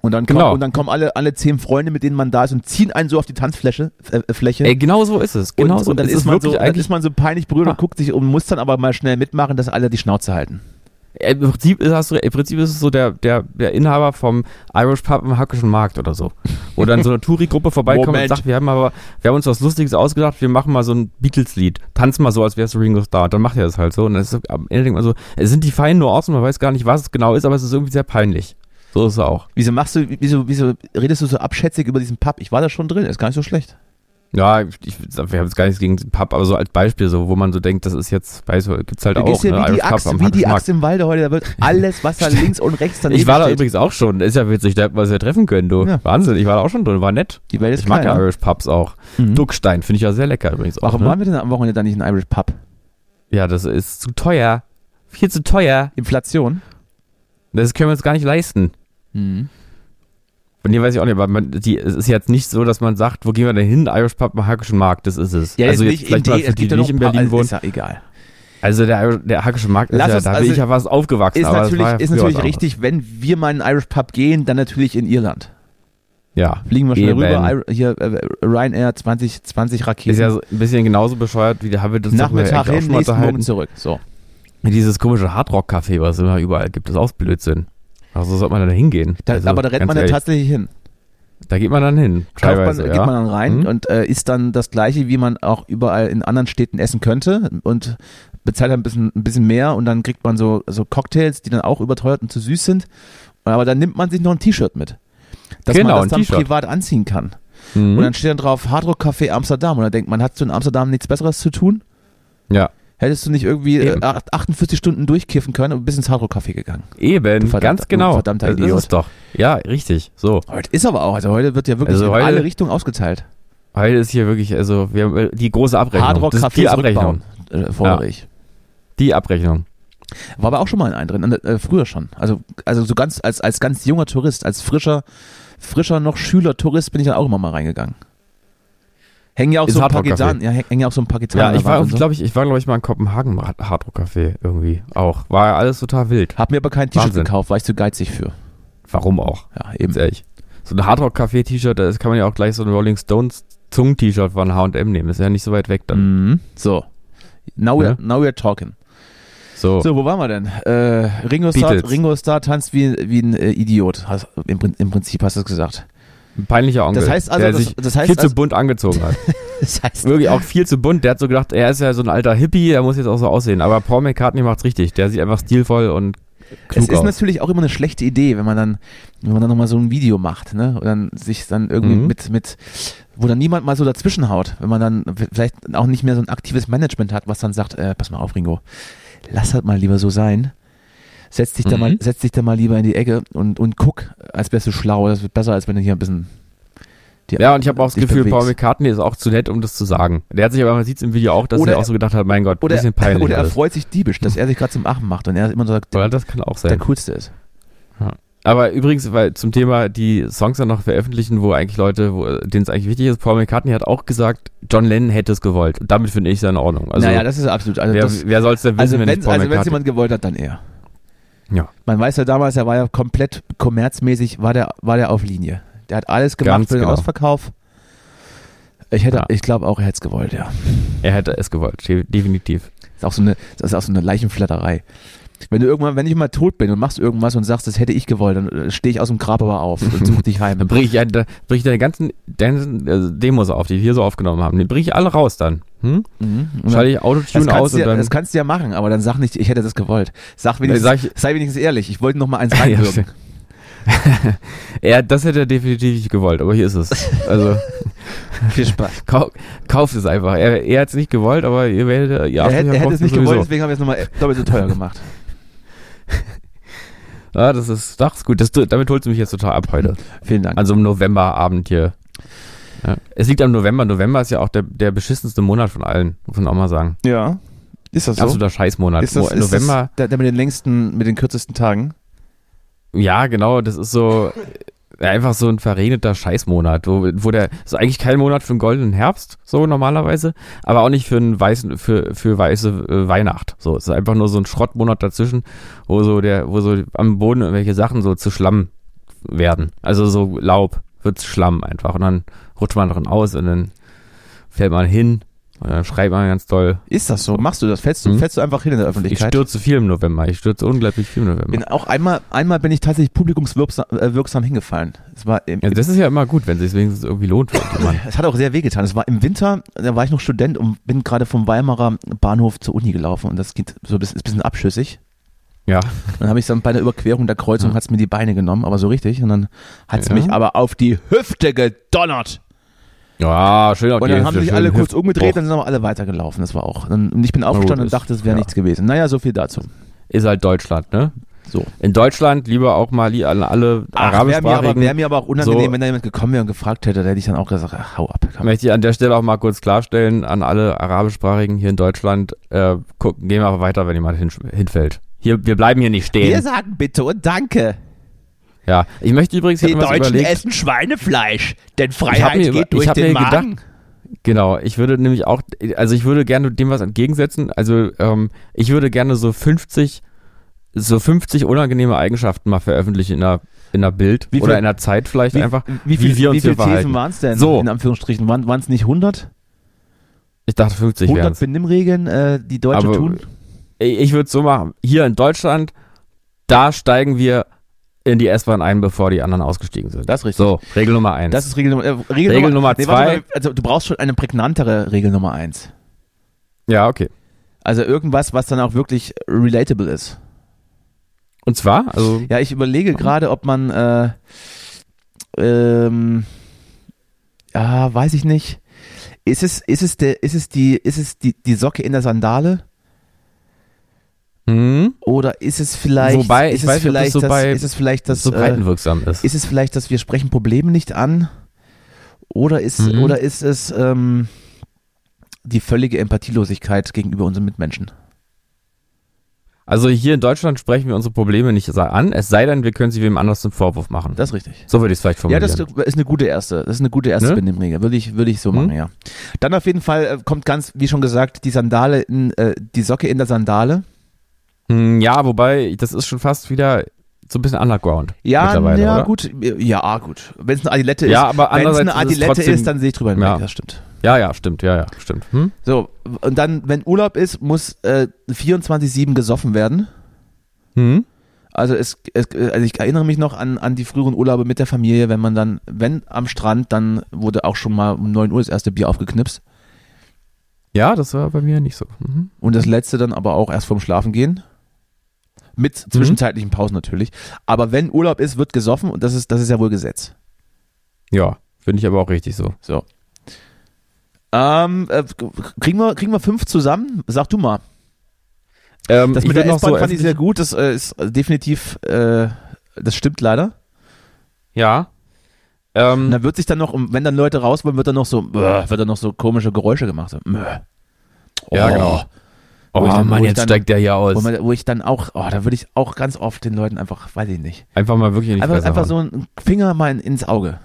Und dann, Genau. kommen, und dann kommen alle, alle zehn Freunde, mit denen man da ist und ziehen einen so auf die Tanzfläche. Äh, Fläche. Ey, genau so ist es, genau und, so. und dann Es ist, man so, dann eigentlich, ist man so peinlich berührt Ah. und guckt sich und muss dann aber mal schnell mitmachen, dass alle die Schnauze halten. im Prinzip ist, hast du, im Prinzip ist es so der, der, der Inhaber vom Irish Pub im Hackischen Markt oder so. Wo dann so eine Touri-Gruppe vorbeikommt Moment. und sagt, wir haben aber, wir haben uns was Lustiges ausgedacht, wir machen mal so ein Beatles-Lied. Tanz mal so, als wärst du Ringo Starr. Und dann macht er das halt so. Und dann ist so, am Ende denkt man so, es sind die feinen Nuancen, man weiß gar nicht, was es genau ist, aber es ist irgendwie sehr peinlich. So ist es auch. Wieso machst du, wieso, wieso redest du so abschätzig über diesen Pub? Ich war da schon drin, ist gar nicht so schlecht. Ja, ich, ich, wir haben jetzt gar nichts gegen den Pub, aber so als Beispiel, so, wo man so denkt, das ist jetzt, weißt du, gibt's halt Du auch, hier ne, wie die Axt, am wie die. Axt im Walde heute, da wird alles, was da links und rechts daneben Ich war da steht. übrigens auch schon, ist ja witzig, da hätten wir uns ja treffen können, du. Ja. Wahnsinn, ich war da auch schon drin, war nett. Die Welt ist Ich mag klein, ja ne? Irish Pubs auch. Mhm. Duckstein finde ich ja sehr lecker übrigens auch. Warum ne? waren wir denn am Wochenende dann nicht in Irish Pub? Ja, das ist zu teuer. Viel zu teuer. Inflation? Das können wir uns gar nicht leisten. Mhm. Von dir weiß ich auch nicht, aber man, die, es ist jetzt nicht so, dass man sagt, wo gehen wir denn hin? Irish Pub am Hackischen Markt, das ist es. Ja, also jetzt vielleicht in mal die, für die, die nicht in Berlin wohnen. Ist ja egal. Also der, der Hackische Markt ist Lass ja, uns- da bin also ich ja was aufgewachsen. Ist das natürlich, ja ist natürlich richtig, wenn wir mal in einen Irish Pub gehen, dann natürlich in Irland. Ja. Fliegen wir schnell Eben. rüber, hier äh, Ryanair 2020 Raketen. Ist ja so ein bisschen genauso bescheuert wie der habe das doch mal Nachmittag hin, nächsten Morgen zurück. So. Dieses komische Hardrock-Café, was es immer überall gibt, ist auch Blödsinn. Also sollte man da hingehen. Da, also, aber da rennt man ja tatsächlich hin. Da geht man dann hin. Kauft man, teilweise, geht ja. man dann rein Mhm. und äh, isst dann das gleiche, wie man auch überall in anderen Städten essen könnte und bezahlt ein bisschen, ein bisschen mehr und dann kriegt man so, so Cocktails, die dann auch überteuert und zu süß sind. Aber dann nimmt man sich noch ein T-Shirt mit. Dass Genau, man das dann privat anziehen kann. Mhm. Und dann steht dann drauf Hardrock Café Amsterdam und dann denkt man, hat so in Amsterdam nichts Besseres zu tun? ja. Hättest du nicht irgendwie äh, 48 Stunden durchkiffen können und bis ins Hardrock-Café gegangen. Eben, ganz genau. Verdammter Idiot. Das ist doch. Ja, richtig. So. Heute ist aber auch, also heute wird ja wirklich also in alle Richtungen ausgeteilt. Heute ist hier wirklich, also wir haben äh, die große Abrechnung. Hardrock das ist die Abrechnung. Äh, fordere ja. ich. Die Abrechnung. War aber auch schon mal in einen drin, äh, früher schon. Also, also so ganz, als, als ganz junger Tourist, als frischer, frischer noch Schüler-Tourist bin ich dann auch immer mal reingegangen. Hängen ja auch so ein paar Gitarren, ja, hängen ja auch so ein paar Gitarren. Ja, ich war, so. glaube ich, ich war, glaube ich, mal in Kopenhagen Hardrock Café irgendwie auch. War ja alles total wild. Hab mir aber kein T-Shirt gekauft, war ich zu geizig für. Warum auch? Ja, eben. Ehrlich. So ein Hardrock Café T-Shirt, das kann man ja auch gleich so ein Rolling Stones Zungen-T-Shirt von H&M nehmen. Ist ja nicht so weit weg dann. Mhm. So. Now, ja? we're, now we're talking. So. so, wo waren wir denn? Äh, Ringo, Starr, Ringo Starr tanzt wie, wie ein äh, Idiot. Hast, im, Im Prinzip hast du es gesagt. Ein peinlicher Onkel, das heißt also, der das, sich das heißt viel also, zu bunt angezogen hat. das heißt Wirklich auch viel zu bunt. Der hat so gedacht, er ist ja so ein alter Hippie, er muss jetzt auch so aussehen. Aber Paul McCartney macht's richtig. Der sieht einfach stilvoll und klug Es ist aus. natürlich auch immer eine schlechte Idee, wenn man dann, wenn man dann nochmal so ein Video macht, ne? Und dann sich dann irgendwie mhm. mit, mit, wo dann niemand mal so dazwischen haut. Wenn man dann vielleicht auch nicht mehr so ein aktives Management hat, was dann sagt, äh, pass mal auf, Ringo, lass das mal lieber so sein setz dich, mhm. da mal, mhm. setz dich da mal lieber in die Ecke und, und guck, als wärst du schlau. Das wird besser, als wenn du hier ein bisschen die, ja, und ich habe auch das Gefühl, bewegst. Paul McCartney ist auch zu nett, um das zu sagen. Der hat sich aber, man sieht es im Video auch, dass oder er auch so gedacht hat, mein Gott, oder, bisschen peinlich. Oder er freut sich diebisch, dass er sich gerade zum Achen macht und er immer so sagt, oder das kann auch sein. der Coolste ist. Ja. Aber übrigens, weil zum Thema die Songs dann noch veröffentlichen, wo eigentlich Leute, denen es eigentlich wichtig ist, Paul McCartney hat auch gesagt, John Lennon hätte es gewollt. Und damit finde ich es in Ordnung. Also, naja, das ist absolut. Also wer, wer soll es denn wissen, also wenn wenn Paul Also wenn es jemand gewollt hat, dann er. Ja. Man weiß ja damals, er war ja komplett kommerzmäßig, war der, war der auf Linie. Der hat alles gemacht Ganz für den genau. Ausverkauf. Ich hätte, ja. ich glaube auch, er hätte es gewollt, ja. Er hätte es gewollt, definitiv. Ist auch so eine, das ist auch so eine Leichenflatterei. Wenn du irgendwann, wenn ich mal tot bin und machst irgendwas und sagst, das hätte ich gewollt, dann äh, stehe ich aus dem Grab aber auf und suche dich heim. dann bringe ich, ja, bring ich deine ganzen äh, Demos auf, die wir hier so aufgenommen haben. Die bringe ich alle raus dann. Hm? Mhm. Schalte ich Autotune aus und ja, dann. Das kannst du ja machen, aber dann sag nicht, ich hätte das gewollt. Sag wenigstens, sag ich, sei wenigstens ehrlich, ich wollte noch mal eins reinwirken. er, das hätte er definitiv nicht gewollt, aber hier ist es. Also. Viel Spaß. Kau kauft es einfach. Er, er hat es nicht gewollt, aber ihr werdet. Ja, er, hätte, er hätte es nicht sowieso. gewollt, deswegen haben wir es nochmal doppelt so teuer gemacht. ja, das ist, das ist gut. Das, damit holst du mich jetzt total ab heute. Vielen Dank. An so einem Novemberabend hier. Ja. Es liegt am November. November ist ja auch der, der beschissenste Monat von allen, muss man auch mal sagen. Ja. Ist das so? Absoluter Scheißmonat. Ist das, ist November, das der, der mit den längsten, mit den kürzesten Tagen? Ja, genau. Das ist so einfach so ein verregneter Scheißmonat, wo, wo der ist eigentlich kein Monat für einen goldenen Herbst, so normalerweise, aber auch nicht für einen weißen, für, für weiße äh, Weihnacht. So, es ist einfach nur so ein Schrottmonat dazwischen, wo so der, wo so am Boden irgendwelche Sachen so zu Schlamm werden. Also so Laub wird Schlamm einfach und dann rutscht man drin aus und dann fällt man hin und dann schreibt man ganz toll. Ist das so? Machst du das? Fällst du, hm? fällst du einfach hin in der Öffentlichkeit? Ich stürze viel im November. Ich stürze unglaublich viel im November. Bin auch einmal, einmal bin ich tatsächlich publikumswirksam äh, hingefallen. Das, war im, ja, das ist ja immer gut, wenn es sich wenigstens irgendwie lohnt. Es hat auch sehr wehgetan. Es war im Winter, da war ich noch Student und bin gerade vom Weimarer Bahnhof zur Uni gelaufen und das geht so ein bisschen, ein bisschen abschüssig. Ja. Dann habe ich dann bei der Überquerung der Kreuzung ja. hat's mir die Beine genommen, aber so richtig. Und dann hat's ja. mich aber auf die Hüfte gedonnert. Ja, schön. Und dann haben sich alle kurz umgedreht, dann sind aber alle weitergelaufen. Das war auch. Und ich bin aufgestanden und dachte, es wäre ja. nichts gewesen. Naja, so viel dazu. Ist halt Deutschland, ne? So. In Deutschland lieber auch mal an alle arabischsprachigen. Wäre mir, aber, wär mir aber auch unangenehm, so. wenn da jemand gekommen wäre und gefragt hätte, da hätte ich dann auch gesagt, ach, hau ab. Komm. Möchte ich an der Stelle auch mal kurz klarstellen an alle arabischsprachigen hier in Deutschland, äh, gucken, gehen wir aber weiter, wenn jemand hin, hinfällt. Hier, wir bleiben hier nicht stehen. Wir sagen bitte und danke. Ja, ich möchte übrigens Die Deutschen überlegt, essen Schweinefleisch, denn Freiheit mir, geht durch den Magen. Gedacht, Genau, ich würde nämlich auch, also ich würde gerne dem was entgegensetzen. Also ähm, ich würde gerne so 50, so 50 unangenehme Eigenschaften mal veröffentlichen in einer, in einer Bild viel, oder in einer Zeit vielleicht wie, einfach. Wie, viel, wie wir uns wie viele Thesen waren es denn? So. In Anführungsstrichen, waren es nicht 100? Ich dachte 50 100 wären's. Benimmregeln, äh, die Deutsche Aber tun? Ich würde es so machen. Hier in Deutschland, da steigen wir in die S-Bahn ein, bevor die anderen ausgestiegen sind. Das ist richtig. So, Regel Nummer eins. Das ist Regel, Nummer, äh, Regel, Regel Nummer, nee, zwei. Mal, also du brauchst schon eine prägnantere Regel Nummer eins. Ja, okay. Also irgendwas, was dann auch wirklich relatable ist. Und zwar? Also ja, ich überlege gerade, ob man äh, ähm, ja, weiß ich nicht. Ist es, ist es der, ist es die, ist es die, die Socke in der Sandale? Hm? Oder ist es vielleicht, Wobei, ist, es weiß, vielleicht so das, bei, ist es vielleicht das, so breitenwirksam ist. Ist es vielleicht, dass wir sprechen Probleme nicht an? Oder ist, mhm. oder ist es ähm, die völlige Empathielosigkeit gegenüber unseren Mitmenschen? Also hier in Deutschland sprechen wir unsere Probleme nicht an, es sei denn, wir können sie wem anders zum Vorwurf machen. Das ist richtig. So würde ich es vielleicht formulieren. Ja, das ist eine gute erste, das ist eine gute erste ne? Benimmregel, würde ich, würde ich so hm? machen, ja. Dann auf jeden Fall äh, kommt ganz, wie schon gesagt, die Sandale in, äh, die Socke in der Sandale. Hm, ja, wobei, das ist schon fast wieder so ein bisschen Underground. Ja, ja, oder? gut. Ja, gut. Wenn es eine Adilette ist, ja, aber wenn es eine Adilette ist, ist, dann sehe ich drüber hinweg, ja. das stimmt. Ja, ja, stimmt, ja, ja, stimmt. Hm? So, und dann, wenn Urlaub ist, muss äh, 24-7 gesoffen werden. Hm? Also, es, es, also ich erinnere mich noch an, an die früheren Urlaube mit der Familie, wenn man dann, wenn am Strand, dann wurde auch schon mal um 9 Uhr das erste Bier aufgeknipst. Ja, das war bei mir nicht so. Mhm. Und das letzte dann aber auch erst vorm Schlafen gehen. Mit zwischenzeitlichen Pausen natürlich. Aber wenn Urlaub ist, wird gesoffen und das ist, das ist ja wohl Gesetz. Ja, finde ich aber auch richtig so. So. Ähm, äh, kriegen, wir, kriegen wir fünf zusammen? Sag du mal. Ähm, das mit der S-Bahn so fand ich sehr gut. Das äh, ist definitiv, äh, das stimmt leider. Ja. Ähm, da wird sich dann noch, wenn dann Leute raus wollen, wird dann noch so, äh, wird dann noch so komische Geräusche gemacht. So, oh. Ja, genau. Oh dann, Mann, jetzt dann, steigt der hier aus. Wo, man, wo, ich dann auch, oh, da würde ich auch ganz oft den Leuten einfach, weiß ich nicht. Einfach mal wirklich nicht Einfach, einfach so einen Finger mal in, ins Auge.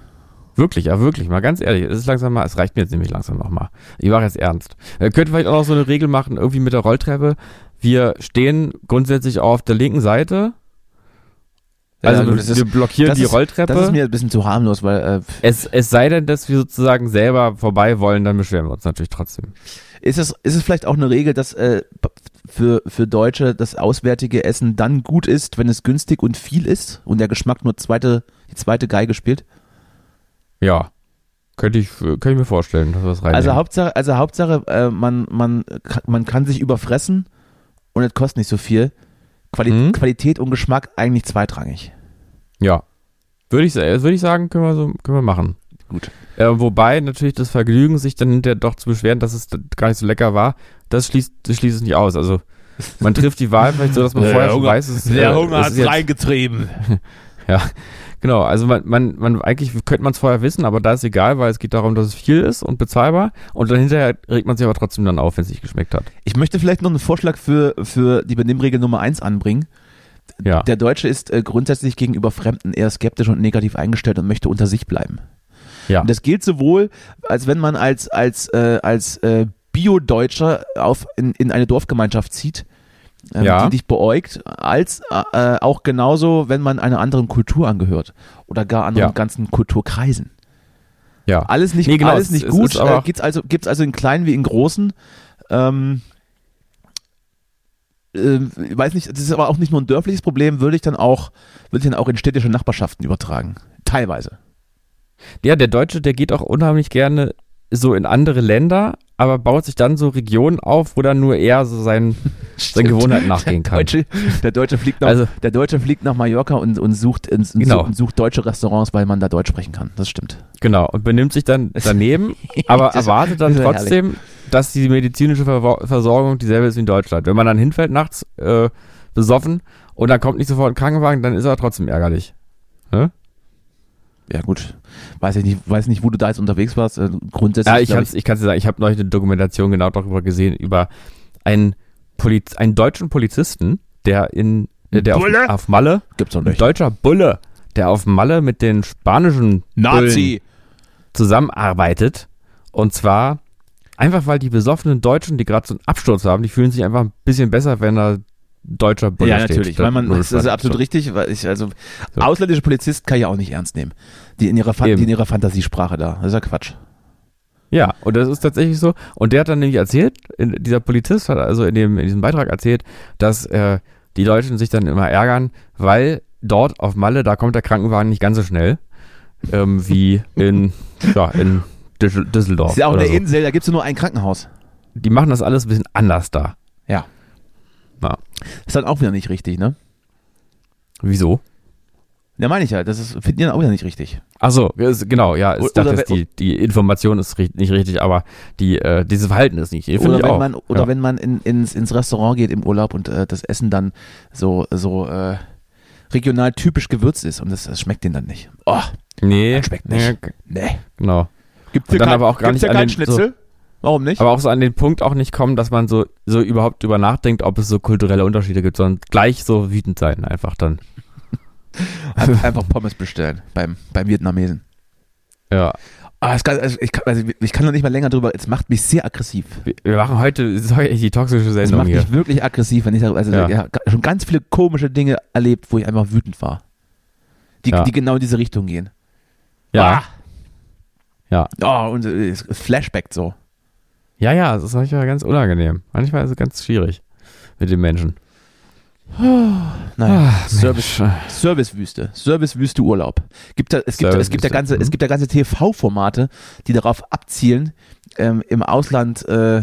Wirklich, ja, wirklich, mal ganz ehrlich. Es ist langsam mal, es reicht mir jetzt nämlich langsam noch mal. Ich mache jetzt ernst. Wir könnten vielleicht auch noch so eine Regel machen, irgendwie mit der Rolltreppe. Wir stehen grundsätzlich auf der linken Seite. Also ja, wir, ist, blockieren die ist, Rolltreppe. Das ist mir ein bisschen zu harmlos, weil äh, es, es sei denn, dass wir sozusagen selber vorbei wollen, dann beschweren wir uns natürlich trotzdem. Ist es, ist es vielleicht auch eine Regel, dass äh, für, für Deutsche das auswärtige Essen dann gut ist, wenn es günstig und viel ist und der Geschmack nur zweite, die zweite Geige spielt? Ja. Könnte ich, könnte ich mir vorstellen, dass das rein. Also Hauptsache, also Hauptsache äh, man, man, man kann sich überfressen und es kostet nicht so viel. Quali mhm. Qualität und Geschmack eigentlich zweitrangig. Ja. Würde ich, würde ich sagen, können wir, so, können wir machen. Gut. Äh, wobei natürlich das Vergnügen, sich dann hinterher doch zu beschweren, dass es gar nicht so lecker war, das schließt, das schließt es nicht aus. Also man trifft die Wahl vielleicht so, dass man vorher schon weiß, es ist. Der äh, Hunger hat es reingetrieben. ja, Genau, also man, man, man eigentlich könnte man es vorher wissen, aber da ist egal, weil es geht darum, dass es viel ist und bezahlbar und dann hinterher regt man sich aber trotzdem dann auf, wenn es nicht geschmeckt hat. Ich möchte vielleicht noch einen Vorschlag für, für die Benimmregel Nummer 1 anbringen. Ja. Der Deutsche ist äh, grundsätzlich gegenüber Fremden eher skeptisch und negativ eingestellt und möchte unter sich bleiben. Ja. Und das gilt sowohl, als wenn man als, als, äh, als äh, Bio-Deutscher auf, in, in eine Dorfgemeinschaft zieht, ähm, ja. die dich beäugt, als äh, auch genauso, wenn man einer anderen Kultur angehört oder gar anderen ja. ganzen Kulturkreisen. Ja. Alles nicht, nee, genau, alles nicht es, gut. Es äh, gibt's also, gibt's also in kleinen wie in großen. Ähm, äh, ich weiß nicht, das ist aber auch nicht nur ein dörfliches Problem, würde ich dann auch, würde ich dann auch in städtische Nachbarschaften übertragen. Teilweise. Ja, der Deutsche, der geht auch unheimlich gerne so in andere Länder, aber baut sich dann so Regionen auf, wo dann nur er so sein, seinen Gewohnheiten nachgehen kann. Deutsche, der, Deutsche fliegt nach, also, der Deutsche fliegt nach Mallorca und, und, sucht, und, genau. sucht, sucht deutsche Restaurants, weil man da Deutsch sprechen kann. Das stimmt. Genau, und benimmt sich dann daneben, aber erwartet dann trotzdem, herrlich. dass die medizinische Versorgung dieselbe ist wie in Deutschland. Wenn man dann hinfällt nachts äh, besoffen und dann kommt nicht sofort ein Krankenwagen, dann ist er trotzdem ärgerlich. Ne? Ja gut, weiß ich nicht, weiß nicht, wo du da jetzt unterwegs warst. Äh, grundsätzlich. Ja, ich, kann's, ich kann dir sagen, ich habe neulich eine Dokumentation genau darüber gesehen, über einen, Poliz einen deutschen Polizisten, der in äh, der auf, auf, Malle, gibt's doch nicht. Ein deutscher Bulle, der auf Malle mit den spanischen Nazi zusammenarbeitet. Und zwar einfach, weil die besoffenen Deutschen, die gerade so einen Absturz haben, die fühlen sich einfach ein bisschen besser, wenn da deutscher Bund Ja, natürlich, weil man, das ist absolut so. richtig, weil ich, also, so. ausländische Polizisten kann ich auch nicht ernst nehmen. Die in ihrer, die in ihrer Fantasiesprache da. Das ist ja Quatsch. Ja, und das ist tatsächlich so. Und der hat dann nämlich erzählt, dieser Polizist hat also in, dem, in diesem Beitrag erzählt, dass äh, die Deutschen sich dann immer ärgern, weil dort auf Malle, da kommt der Krankenwagen nicht ganz so schnell ähm, wie in, ja, in Düsseldorf. Das ist ja auch eine so. Insel, da gibt es nur ein Krankenhaus. Die machen das alles ein bisschen anders da. Ist dann auch wieder nicht richtig, ne? Wieso? Ja, meine ich ja. Das ist, finden die dann auch wieder nicht richtig. Achso, genau, ja. Ich dachte, wenn, die, die Information ist nicht richtig, aber die, äh, dieses Verhalten ist nicht. Oder, wenn man, oder ja. wenn man in, ins, ins Restaurant geht im Urlaub und äh, das Essen dann so, so äh, regional typisch gewürzt ist und das, das schmeckt denen dann nicht. Oh, nee. schmeckt nicht. Nee. Genau. Gibt es dann kein, aber auch gar nicht an den, Schnitzel? So, Warum nicht? Aber auch so an den Punkt auch nicht kommen, dass man so, so überhaupt über nachdenkt, ob es so kulturelle Unterschiede gibt, sondern gleich so wütend sein, einfach dann. einfach Pommes bestellen beim, beim Vietnamesen. Ja. Ah, kann, also ich, kann, also ich kann noch nicht mal länger drüber. Es macht mich sehr aggressiv. Wir machen heute die toxische Sendung. Es macht hier. mich wirklich aggressiv, wenn ich also ja. ja. schon ganz viele komische Dinge erlebt, wo ich einfach wütend war. Die, ja. die genau in diese Richtung gehen. Ja. Ah. Ja. Oh, und es Flashback so. Ja, ja, das ist manchmal ganz unangenehm. Manchmal ist es ganz schwierig mit den Menschen. Naja, ah, Service, Servicewüste, Servicewüste Urlaub. Gibt da, es, gibt, es, gibt da ganze, es mhm. gibt da ganze TV-Formate, die darauf abzielen, ähm, im Ausland, äh,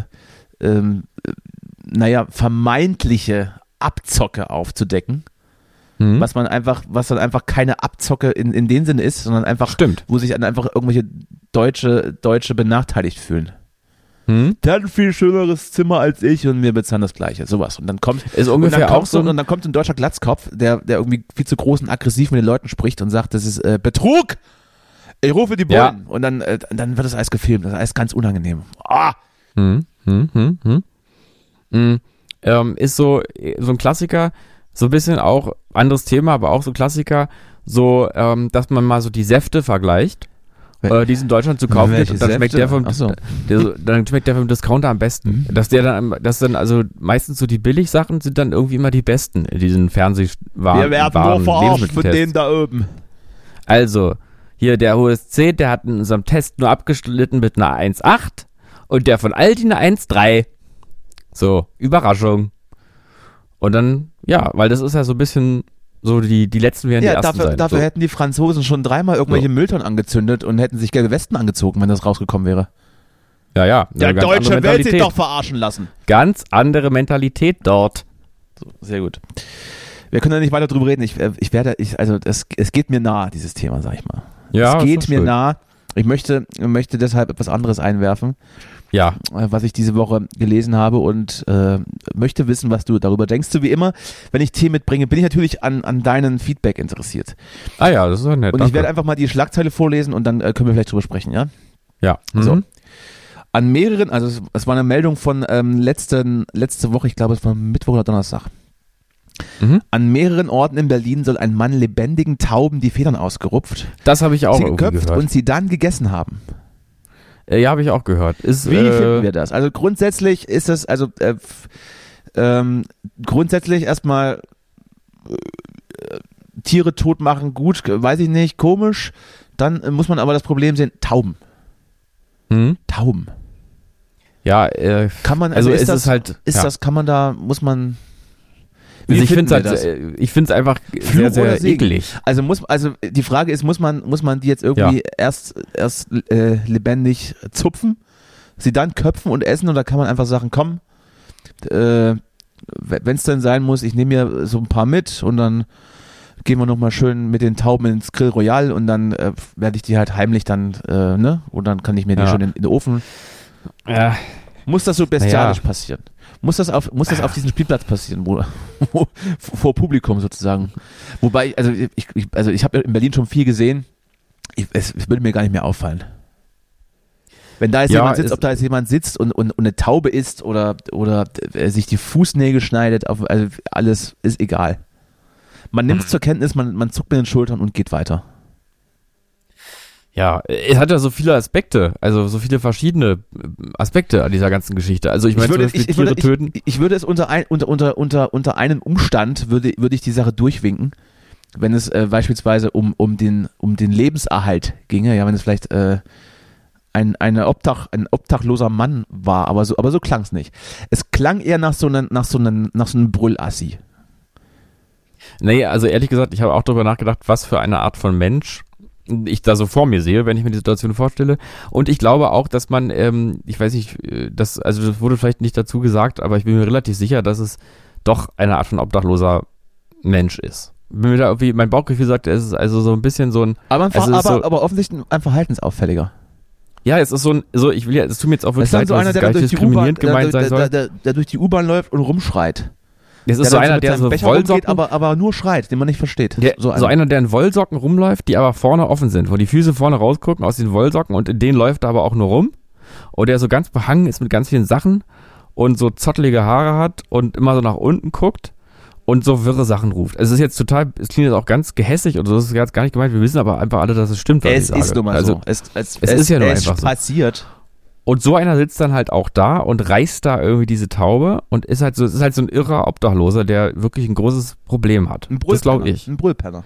ähm, naja, vermeintliche Abzocke aufzudecken. Mhm. Was man einfach, was dann einfach keine Abzocke in, in dem Sinne ist, sondern einfach, Stimmt. wo sich dann einfach irgendwelche Deutsche, Deutsche benachteiligt fühlen. Hm? Der hat ein viel schöneres Zimmer als ich und wir bezahlen das Gleiche. Sowas. Und dann kommt, ist ungefähr auch so, und dann kommt ein deutscher Glatzkopf, der, der irgendwie viel zu groß und aggressiv mit den Leuten spricht und sagt, das ist äh, Betrug. Ich rufe die Bullen. Ja. Und dann, äh, dann wird das alles gefilmt. Das ist alles ganz unangenehm. Ah. Hm, hm, hm, hm. hm. Ähm, ist so, so ein Klassiker, so ein bisschen auch anderes Thema, aber auch so Klassiker, so, ähm, dass man mal so die Säfte vergleicht äh, die es in Deutschland zu kaufen gibt und dann schmeckt der vom, so. der, dann schmeckt der vom Discounter am besten. Mhm. Dass der dann, dass dann also meistens so die Billigsachen sind dann irgendwie immer die besten in diesen Fernsehwaren. Wir werden nur verarscht von denen da oben. Also, hier der HSC, der hat in unserem Test nur abgeschnitten mit einer 1,8 und der von Aldi eine 1,3. So, Überraschung. Und dann, ja, weil das ist ja so ein bisschen so die, die letzten wären ja, die ersten dafür, sein. dafür so. hätten die Franzosen schon dreimal irgendwelche so. Mülltonnen angezündet und hätten sich gelbe Westen angezogen, wenn das rausgekommen wäre. Ja, ja. Der deutsche Welt sich doch verarschen lassen. Ganz andere Mentalität dort. So, sehr gut. Wir können da nicht weiter drüber reden. Ich, äh, ich werde, ich, also es, es geht mir nah, dieses Thema, sag ich mal. Ja, es geht mir schön. nah. Ich möchte, möchte deshalb etwas anderes einwerfen ja. Äh, was ich diese Woche gelesen habe und äh, möchte wissen, was du darüber denkst. So wie immer, wenn ich Themen mitbringe, bin ich natürlich an, an deinen Feedback interessiert. Ah ja, das ist ja nett. Und ich werde einfach mal die Schlagzeile vorlesen und dann äh, können wir vielleicht drüber sprechen, ja? Ja. Mhm. So. An mehreren, also es, es, war eine Meldung von ähm, letzten, letzte Woche, ich glaube es war Mittwoch oder Donnerstag. Mhm. An mehreren Orten in Berlin soll ein Mann lebendigen Tauben die Federn ausgerupft. Das habe ich auch sie geköpft gehört. und sie dann gegessen haben. Äh, ja, habe ich auch gehört. Ist, Wie äh, finden wir das? Also grundsätzlich ist es, also äh, ähm, grundsätzlich erstmal äh, Tiere tot machen, gut, weiß ich nicht, komisch. Dann muss man aber das Problem sehen, Tauben. Hm? Tauben. Ja, äh, kann man, also, also ist, das, halt, ist ja. das, kann man da, muss man, also ich finde es halt, äh, ich finde es einfach Fluch sehr, sehr eklig. Also muss, also die Frage ist, muss man, muss man die jetzt irgendwie ja. erst, erst äh, lebendig zupfen, sie dann köpfen und essen oder kann man einfach sagen, komm, äh, wenn es denn sein muss, ich nehme mir so ein paar mit und dann gehen wir nochmal schön mit den Tauben ins Grill Royal und dann äh, werde ich die halt heimlich dann, äh, ne? Und dann kann ich mir die ja. schon in, in, den Ofen. Ja. Muss das so bestialisch ja. passieren? Muss das auf, muss das auf diesem Spielplatz passieren, wo, wo, vor Publikum sozusagen. Wobei, also ich, ich also ich habe in Berlin schon viel gesehen, ich, es, es würde mir gar nicht mehr auffallen. Wenn da jetzt ja, jemand sitzt, ob da jetzt jemand sitzt und, und, und eine Taube isst oder, oder sich die Fußnägel schneidet, auf, also alles ist egal. Man nimmt es hm. zur Kenntnis, man, man zuckt mit den Schultern und geht weiter ja, es hat ja so viele Aspekte, also so viele verschiedene äh, Aspekte an dieser ganzen Geschichte. Also ich meine, zum Beispiel ich, ich würde, töten. Ich, ich, würde es unter, ein, unter, unter, unter, unter einem Umstand würde, würde ich die Sache durchwinken, wenn es äh, beispielsweise um, um, den, um den Lebenserhalt ginge, ja, wenn es vielleicht äh, ein, eine Obdach, ein obdachloser Mann war, aber so, aber so klang es nicht. Es klang eher nach so einem, nach so einem, nach so einem Brüllassi. Nee, also ehrlich gesagt, ich habe auch darüber nachgedacht, was für eine Art von Mensch ich da so vor mir sehe, wenn ich mir die Situation vorstelle. Und ich glaube auch, dass man, ähm, ich weiß nicht, äh, das, also das wurde vielleicht nicht dazu gesagt, aber ich bin mir relativ sicher, dass es doch eine Art von obdachloser Mensch ist. Bin mir da irgendwie, mein Bauchgefühl sagt, es ist also so ein bisschen so ein. Aber, ein, aber, so, aber offensichtlich ein Verhaltensauffälliger. Ja, es ist so ein, so ich will ja, es tut mir jetzt auch wirklich leid, so einer, der, durch diskriminierend gemeint. Der, der, der durch die U-Bahn läuft und rumschreit. Das ist so einer, der so Becher Wollsocken, rumgeht, aber, aber nur schreit, den man nicht versteht. Der, so, einer. so, einer. der in Wollsocken rumläuft, die aber vorne offen sind, wo die Füße vorne rausgucken aus den Wollsocken und in denen läuft er aber auch nur rum. Und der so ganz behangen ist mit ganz vielen Sachen und so zottelige Haare hat und immer so nach unten guckt und so wirre Sachen ruft. Es ist jetzt total, es klingt jetzt auch ganz gehässig und so, das ist jetzt gar nicht gemeint. Wir wissen aber einfach alle, dass es stimmt, was es ich sage. ist nun mal also, so. Es, es, es, es ist ja nur einfach so. passiert. Und so einer sitzt dann halt auch da und reißt da irgendwie diese Taube und ist halt so, ist halt so ein irrer Obdachloser, der wirklich ein großes Problem hat. Ein das glaube ich. Ein Brüllpenner.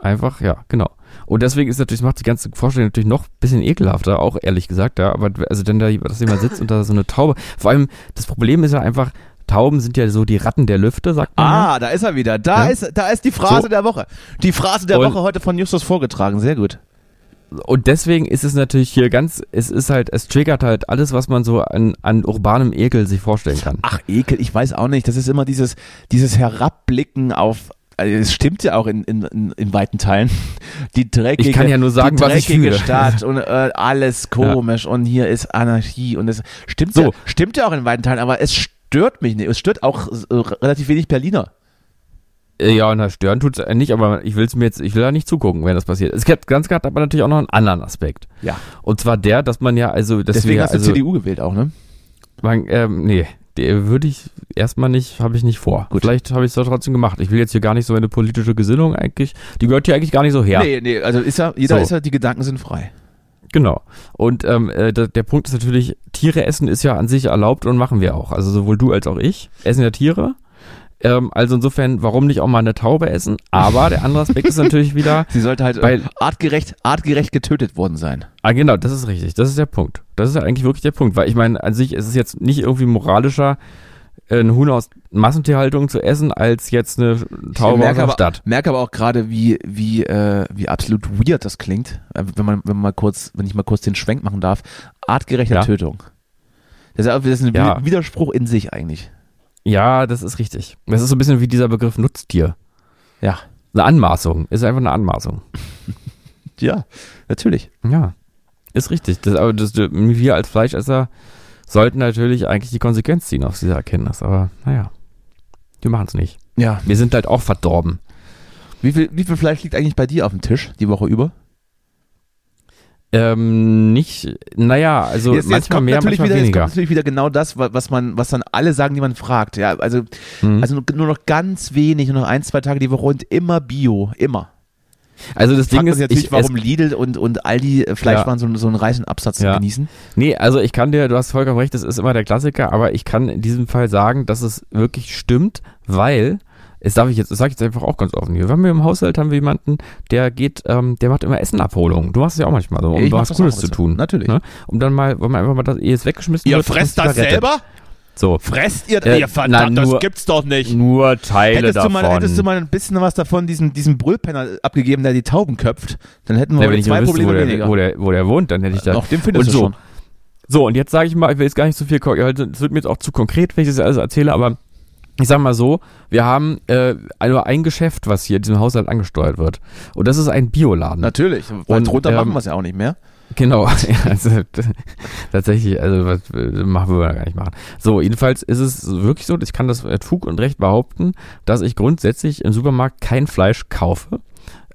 Einfach, ja, genau. Und deswegen ist natürlich, macht die ganze Vorstellung natürlich noch ein bisschen ekelhafter, auch ehrlich gesagt, ja. Aber also denn da, dass jemand sitzt und da so eine Taube. Vor allem, das Problem ist ja einfach, Tauben sind ja so die Ratten der Lüfte, sagt man. Ah, da ist er wieder. Da ja? ist, da ist die Phrase so. der Woche. Die Phrase der und Woche heute von Justus vorgetragen. Sehr gut. Und deswegen ist es natürlich hier ganz, es ist halt, es triggert halt alles, was man so an, an urbanem Ekel sich vorstellen kann. Ach, Ekel, ich weiß auch nicht. Das ist immer dieses, dieses Herabblicken auf, also es stimmt ja auch in, in, in, weiten Teilen. Die dreckige, ich kann ja nur sagen, die dreckige was ich Stadt und äh, alles komisch ja. und hier ist Anarchie und es stimmt so. ja, stimmt ja auch in weiten Teilen, aber es stört mich nicht. Es stört auch äh, relativ wenig Berliner. Äh, ja, na, stören tut es nicht, aber ich will es mir jetzt, ich will da nicht zugucken, wenn das passiert. Es gibt ganz klar aber natürlich auch noch einen anderen Aspekt. Ja. Und zwar der, dass man ja, also, deswegen hast du also, CDU gewählt auch, ne? Man, ähm, nee, würde ich erstmal nicht, habe ich nicht vor. Gut. Vielleicht habe ich es doch trotzdem gemacht. Ich will jetzt hier gar nicht so eine politische Gesinnung eigentlich, die gehört hier eigentlich gar nicht so her. Nee, nee, also ist ja, jeder so. ist ja, die Gedanken sind frei. Genau. Und ähm, äh, der, der Punkt ist natürlich, Tiere essen ist ja an sich erlaubt und machen wir auch. Also sowohl du als auch ich essen ja Tiere. Ähm, also insofern, warum nicht auch mal eine Taube essen? Aber der andere Aspekt ist natürlich wieder. Sie sollte halt weil, artgerecht, artgerecht getötet worden sein. Ah, genau, das ist richtig. Das ist der Punkt. Das ist ja eigentlich wirklich der Punkt. Weil ich meine, an sich ist es jetzt nicht irgendwie moralischer, ein Huhn aus Massentierhaltung zu essen, als jetzt eine Taube aus der Stadt. Ich merke aber auch gerade, wie, wie, äh, wie absolut weird das klingt, äh, wenn man, wenn man mal kurz, wenn ich mal kurz den Schwenk machen darf. Artgerechte ja. Tötung. Das ist, das ist ein ja. Widerspruch in sich eigentlich. Ja, das ist richtig. Das ist so ein bisschen wie dieser Begriff Nutztier. Ja. Eine Anmaßung. Ist einfach eine Anmaßung. ja, natürlich. Ja. Ist richtig. Das, aber das, wir als Fleischesser sollten natürlich eigentlich die Konsequenz ziehen aus dieser Erkenntnis. Aber naja, wir machen es nicht. Ja. Wir sind halt auch verdorben. Wie viel, wie viel Fleisch liegt eigentlich bei dir auf dem Tisch die Woche über? Ähm, nicht, naja, also jetzt, manchmal jetzt mehr, manchmal wieder, weniger. Jetzt kommt natürlich wieder genau das, was man, was dann alle sagen, die man fragt. Ja, also, mhm. also nur noch ganz wenig, nur noch ein, zwei Tage die Woche und immer Bio, immer. Also das Ding ist natürlich, ich, warum Lidl und, und Aldi Fleischwaren ja. so, so einen reichen Absatz ja. genießen. Nee, also ich kann dir, du hast vollkommen recht, das ist immer der Klassiker, aber ich kann in diesem Fall sagen, dass es wirklich stimmt, weil das darf ich jetzt, das sage ich jetzt einfach auch ganz offen. Wir haben wir im Haushalt haben wir jemanden, der geht, ähm, der macht immer Essenabholungen. Du machst es ja auch manchmal so, um ich was Cooles zu tun. Natürlich. Ne? Um dann mal, wenn man einfach mal das, ehe es weggeschmissen ihr wird. Fresst das selber? So. Fresst ihr, äh, ihr verdammt, na, nur, das gibt's doch nicht. Nur Teile hättest davon. Du mal, hättest du mal ein bisschen was davon, diesen, diesen Brüllpenner abgegeben, der die Tauben köpft, dann hätten wir ja, zwei wüsste, Probleme wo der, weniger. Wo der, wo der wohnt, dann hätte ich da. Auch den findest und du so. schon. So, und jetzt sage ich mal, ich will jetzt gar nicht so viel, es wird mir jetzt auch zu konkret, wenn ich das alles erzähle, aber ich sag mal so, wir haben äh, nur ein Geschäft, was hier in diesem Haushalt angesteuert wird. Und das ist ein Bioladen. Natürlich, weil und, drunter ähm, machen wir es ja auch nicht mehr. Genau, also, tatsächlich, also was machen wir gar nicht machen. So, jedenfalls ist es wirklich so, ich kann das mit Fug und Recht behaupten, dass ich grundsätzlich im Supermarkt kein Fleisch kaufe.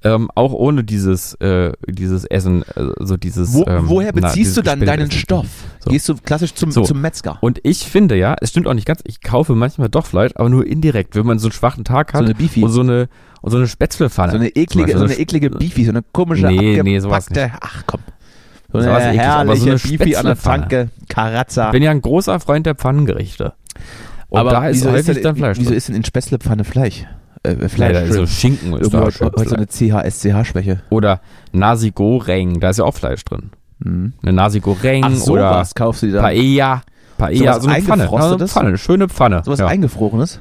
Ähm, auch ohne dieses, äh, dieses Essen, also dieses. Wo, ähm, woher beziehst na, du dann deinen Stoff? So. Gehst du klassisch zum, so. zum Metzger? Und ich finde ja, es stimmt auch nicht ganz, ich kaufe manchmal doch Fleisch, aber nur indirekt, wenn man so einen schwachen Tag hat. So eine Beefy. Und so eine, und so eine Spätzlepfanne. So eine eklige, so eine eklige Beefy, so eine komische, nee, nee, sowas nicht. ach komm. So eine so herrliche so eine Beefy an der Tanke, Karazza. Ich bin ja ein großer Freund der Pfannengerichte. Und aber da ist häufig dann Fleisch Wieso ist denn in Spätzlepfanne Fleisch? Äh, Fleisch. Ja, so Schinken ist da schon. so eine CH-SCH-Schwäche. Oder Nasi Goreng, da ist ja auch Fleisch drin. Mhm. Eine Nasi Goreng Ach, so oder was kaufst du dir da? Paella. Paella, so, so eine Pfanne. Also eine Pfanne, eine schöne Pfanne. So was ja. Eingefrorenes?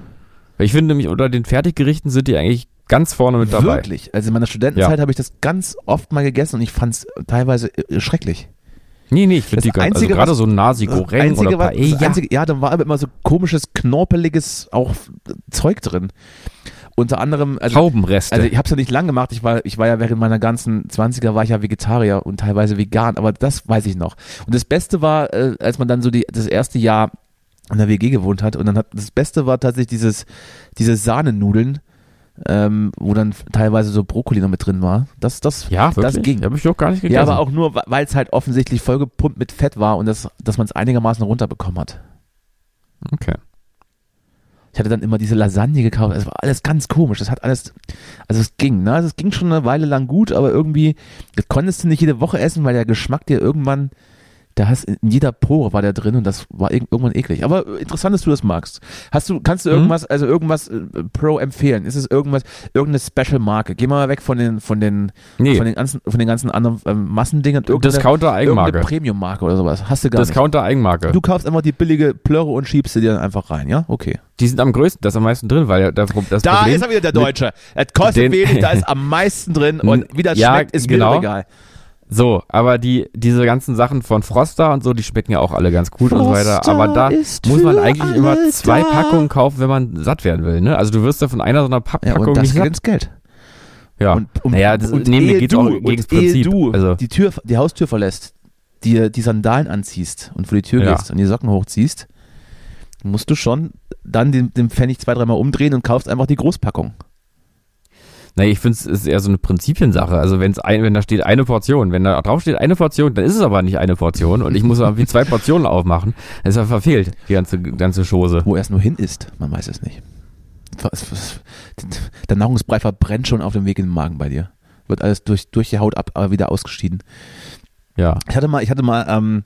Ich finde nämlich, unter den Fertiggerichten sind die eigentlich ganz vorne mit dabei. Wirklich? Also in meiner Studentenzeit ja. habe ich das ganz oft mal gegessen und ich fand es teilweise äh, schrecklich. Nee, nee, ich finde die ganz, also gerade so Nasi Goreng oder Paella. Einzige, ja, da war aber immer so komisches, knorpeliges auch Zeug drin. Unter anderem also, Taubenreste. Also ich habe es ja nicht lang gemacht. Ich war ich war ja während meiner ganzen 20er war ich ja Vegetarier und teilweise vegan, aber das weiß ich noch. Und das Beste war, äh, als man dann so die das erste Jahr in der WG gewohnt hat und dann hat das Beste war tatsächlich dieses diese Sahnenudeln ähm, wo dann teilweise so Brokkoli noch mit drin war. Das, das, ja, wirklich? das ging. Habe ich doch gar nicht gegessen. Ja, aber auch nur, weil es halt offensichtlich vollgepumpt mit Fett war und das, dass man es einigermaßen runterbekommen hat. Okay. Ich hatte dann immer diese Lasagne gekauft. Es war alles ganz komisch. Das hat alles, also es ging, ne? Also es ging schon eine Weile lang gut, aber irgendwie, das konntest du nicht jede Woche essen, weil der Geschmack dir irgendwann da hast in jeder Pore war der drin und das war irgendwann eklig. Aber interessant, dass du das magst. Hast du, kannst du mhm. irgendwas, also irgendwas äh, Pro empfehlen? Ist es irgendwas, irgendeine Special Marke? Geh mal weg von den, von den, nee. von den ganzen, von den ganzen anderen ähm, Massendingern. Discounter Eigenmarke. Premium Marke oder sowas. Hast du gar Discounter Eigenmarke. Du kaufst einfach die billige Plöre und schiebst sie dir dann einfach rein, ja? Okay. Die sind am größten, das ist am meisten drin, weil das, das Da Problem ist er wieder der Deutsche. Es kostet wenig, da ist am meisten drin und wie das ja, schmeckt, ist genau. mir egal. So, aber die, diese ganzen Sachen von Froster und so, die schmecken ja auch alle ganz gut Froster und so weiter. Aber da muss man eigentlich immer zwei da. Packungen kaufen, wenn man satt werden will. Ne? Also du wirst ja von einer so einer Papppackung ja, und das nicht satt. ins Geld. Ja, und, und, naja, das, und nee, mir geht's auch gegen das Prinzip. du also. die, Tür, die Haustür verlässt, dir die Sandalen anziehst und vor die Tür ja. gehst und die Socken hochziehst, musst du schon dann den, den Pfennig zwei, dreimal umdrehen und kaufst einfach die Großpackung. Nee, ich finde es ist eher so eine Prinzipiensache. Also wenn's ein, wenn da steht eine Portion, wenn da drauf steht eine Portion, dann ist es aber nicht eine Portion und ich muss irgendwie zwei Portionen aufmachen. Das ist ja verfehlt, die ganze, ganze Chose. Wo er es nur hin ist, man weiß es nicht. Der Nahrungsbrei verbrennt schon auf dem Weg in den Magen bei dir. Wird alles durch, durch die Haut ab, aber wieder ausgeschieden. Ja. Ich hatte mal, ich hatte mal ähm,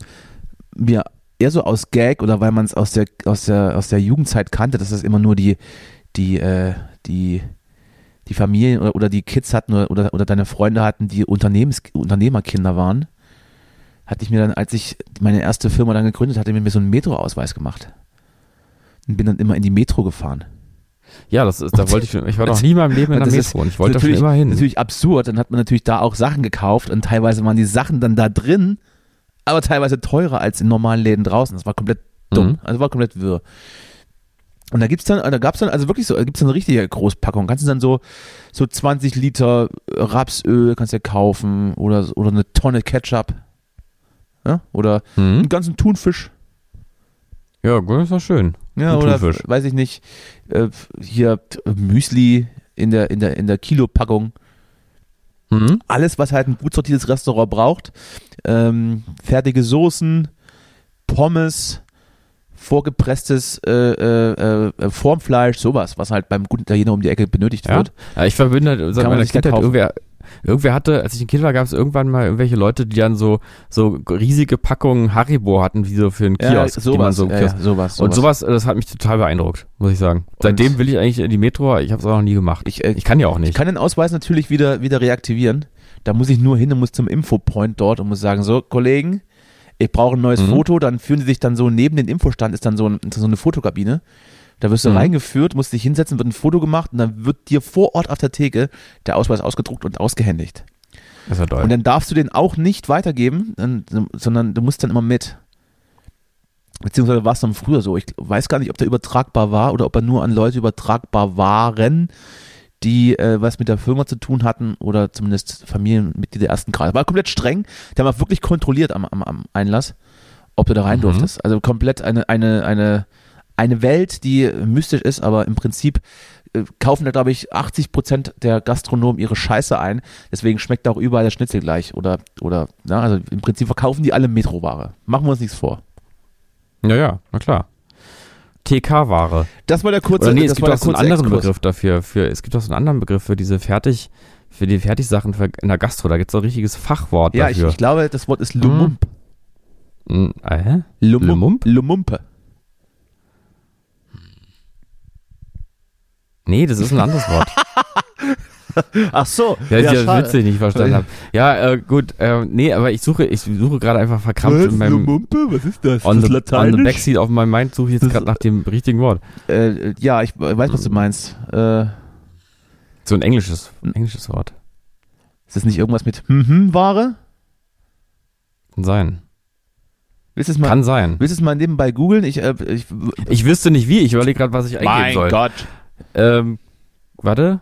mir eher so aus Gag oder weil man es aus der, aus, der, aus der Jugendzeit kannte, dass das immer nur die, die, äh, die die Familien oder, oder die Kids hatten oder, oder, deine Freunde hatten, die Unternehmens, Unternehmerkinder waren, hatte ich mir dann, als ich meine erste Firma dann gegründet hatte, mir so einen Metro-Ausweis gemacht. Und bin dann immer in die Metro gefahren. Ja, das ist, da wollte ich, ich war noch nie in meinem Leben in der Metro und ich wollte schon immer hin. Natürlich absurd, dann hat man natürlich da auch Sachen gekauft und teilweise waren die Sachen dann da drin, aber teilweise teurer als in normalen Läden draußen. Das war komplett dumm, mhm. also war komplett wirr. Und da gibt's dann, da gab's dann also wirklich so, da gibt's dann eine richtige Großpackung. Kannst du dann so, so 20 Liter Rapsöl kannst du ja kaufen oder, oder eine Tonne Ketchup. Ja? Oder mhm. einen ganzen Thunfisch. Ja, das ist doch schön. Ja, oder Thunfisch. weiß ich nicht, äh, hier Müsli in der, in der, in der Kilopackung. Mhm. Alles, was halt ein gut sortiertes Restaurant braucht. Ähm, fertige Soßen, Pommes, vorgepresstes äh, äh, äh, Formfleisch, sowas, was halt beim guten Italiener um die Ecke benötigt ja. wird. Ja, ich verbinde halt, seit meiner Kindheit irgendwer, irgendwer hatte, als ich ein Kind war, gab es irgendwann mal irgendwelche Leute, die dann so so riesige Packungen Haribo hatten, wie so für einen Kiosk. Ja, sowas, so, ja, ja, sowas, sowas, Und sowas, das hat mich total beeindruckt, muss ich sagen. Seitdem will ich eigentlich in die Metro, ich habe es auch noch nie gemacht. Ich, äh, ich kann ja auch nicht. Ich kann den Ausweis natürlich wieder, wieder reaktivieren. Da muss ich nur hin und muss zum Infopoint dort und muss sagen, so, Kollegen, ich brauche ein neues mhm. Foto, dann führen sie sich dann so neben den Infostand ist dann so, ein, so eine Fotokabine. Da wirst du mhm. reingeführt, musst dich hinsetzen, wird ein Foto gemacht und dann wird dir vor Ort auf der Theke der Ausweis ausgedruckt und ausgehändigt. Das ist ja toll. Und dann darfst du den auch nicht weitergeben, sondern du musst dann immer mit. Beziehungsweise war es dann früher so. Ich weiß gar nicht, ob der übertragbar war oder ob er nur an Leute übertragbar waren, die äh, was mit der Firma zu tun hatten oder zumindest Familienmitglieder ersten Grades. War komplett streng. Die haben auch wirklich kontrolliert am, am, am Einlass, ob du da rein mhm. durftest. Also komplett eine, eine, eine, eine Welt, die mystisch ist, aber im Prinzip äh, kaufen da, glaube ich, 80 Prozent der Gastronomen ihre Scheiße ein. Deswegen schmeckt auch überall der Schnitzel gleich. Oder, oder, na, also im Prinzip verkaufen die alle Metroware. Machen wir uns nichts vor. Ja, ja, na klar. TK-Ware. Das war der kurze Oder nee, es gibt auch so einen anderen Exkurs. Begriff dafür. Für, es gibt auch so einen anderen Begriff für diese Fertig, für die Fertigsachen in der Gastro. Da gibt es so ein richtiges Fachwort ja, dafür. Ja, ich, ich, glaube, das Wort ist Lumump. Hm. Äh, hä? Lumump? Lumumpe. Nee, das ist ein anderes Wort. Ach so. Ja, ja, ja Witze nicht verstanden habe. Ja, äh, gut. Äh, nee, aber ich suche, ich suche gerade einfach verkrampft Was? in meinem. Mumpe? Was ist das? On, das the, on the backseat of my mind suche ich jetzt gerade nach dem richtigen Wort. Äh, ja, ich weiß, was du meinst. Äh, so ein englisches, ein englisches Wort. Ist das nicht irgendwas mit hm Ware? Kann sein. Willst mal, Kann sein. Willst du es mal nebenbei googeln? Ich, äh, ich, ich wüsste nicht wie. Ich überlege gerade, was ich eingeben mein soll. Mein Gott. Ähm, warte.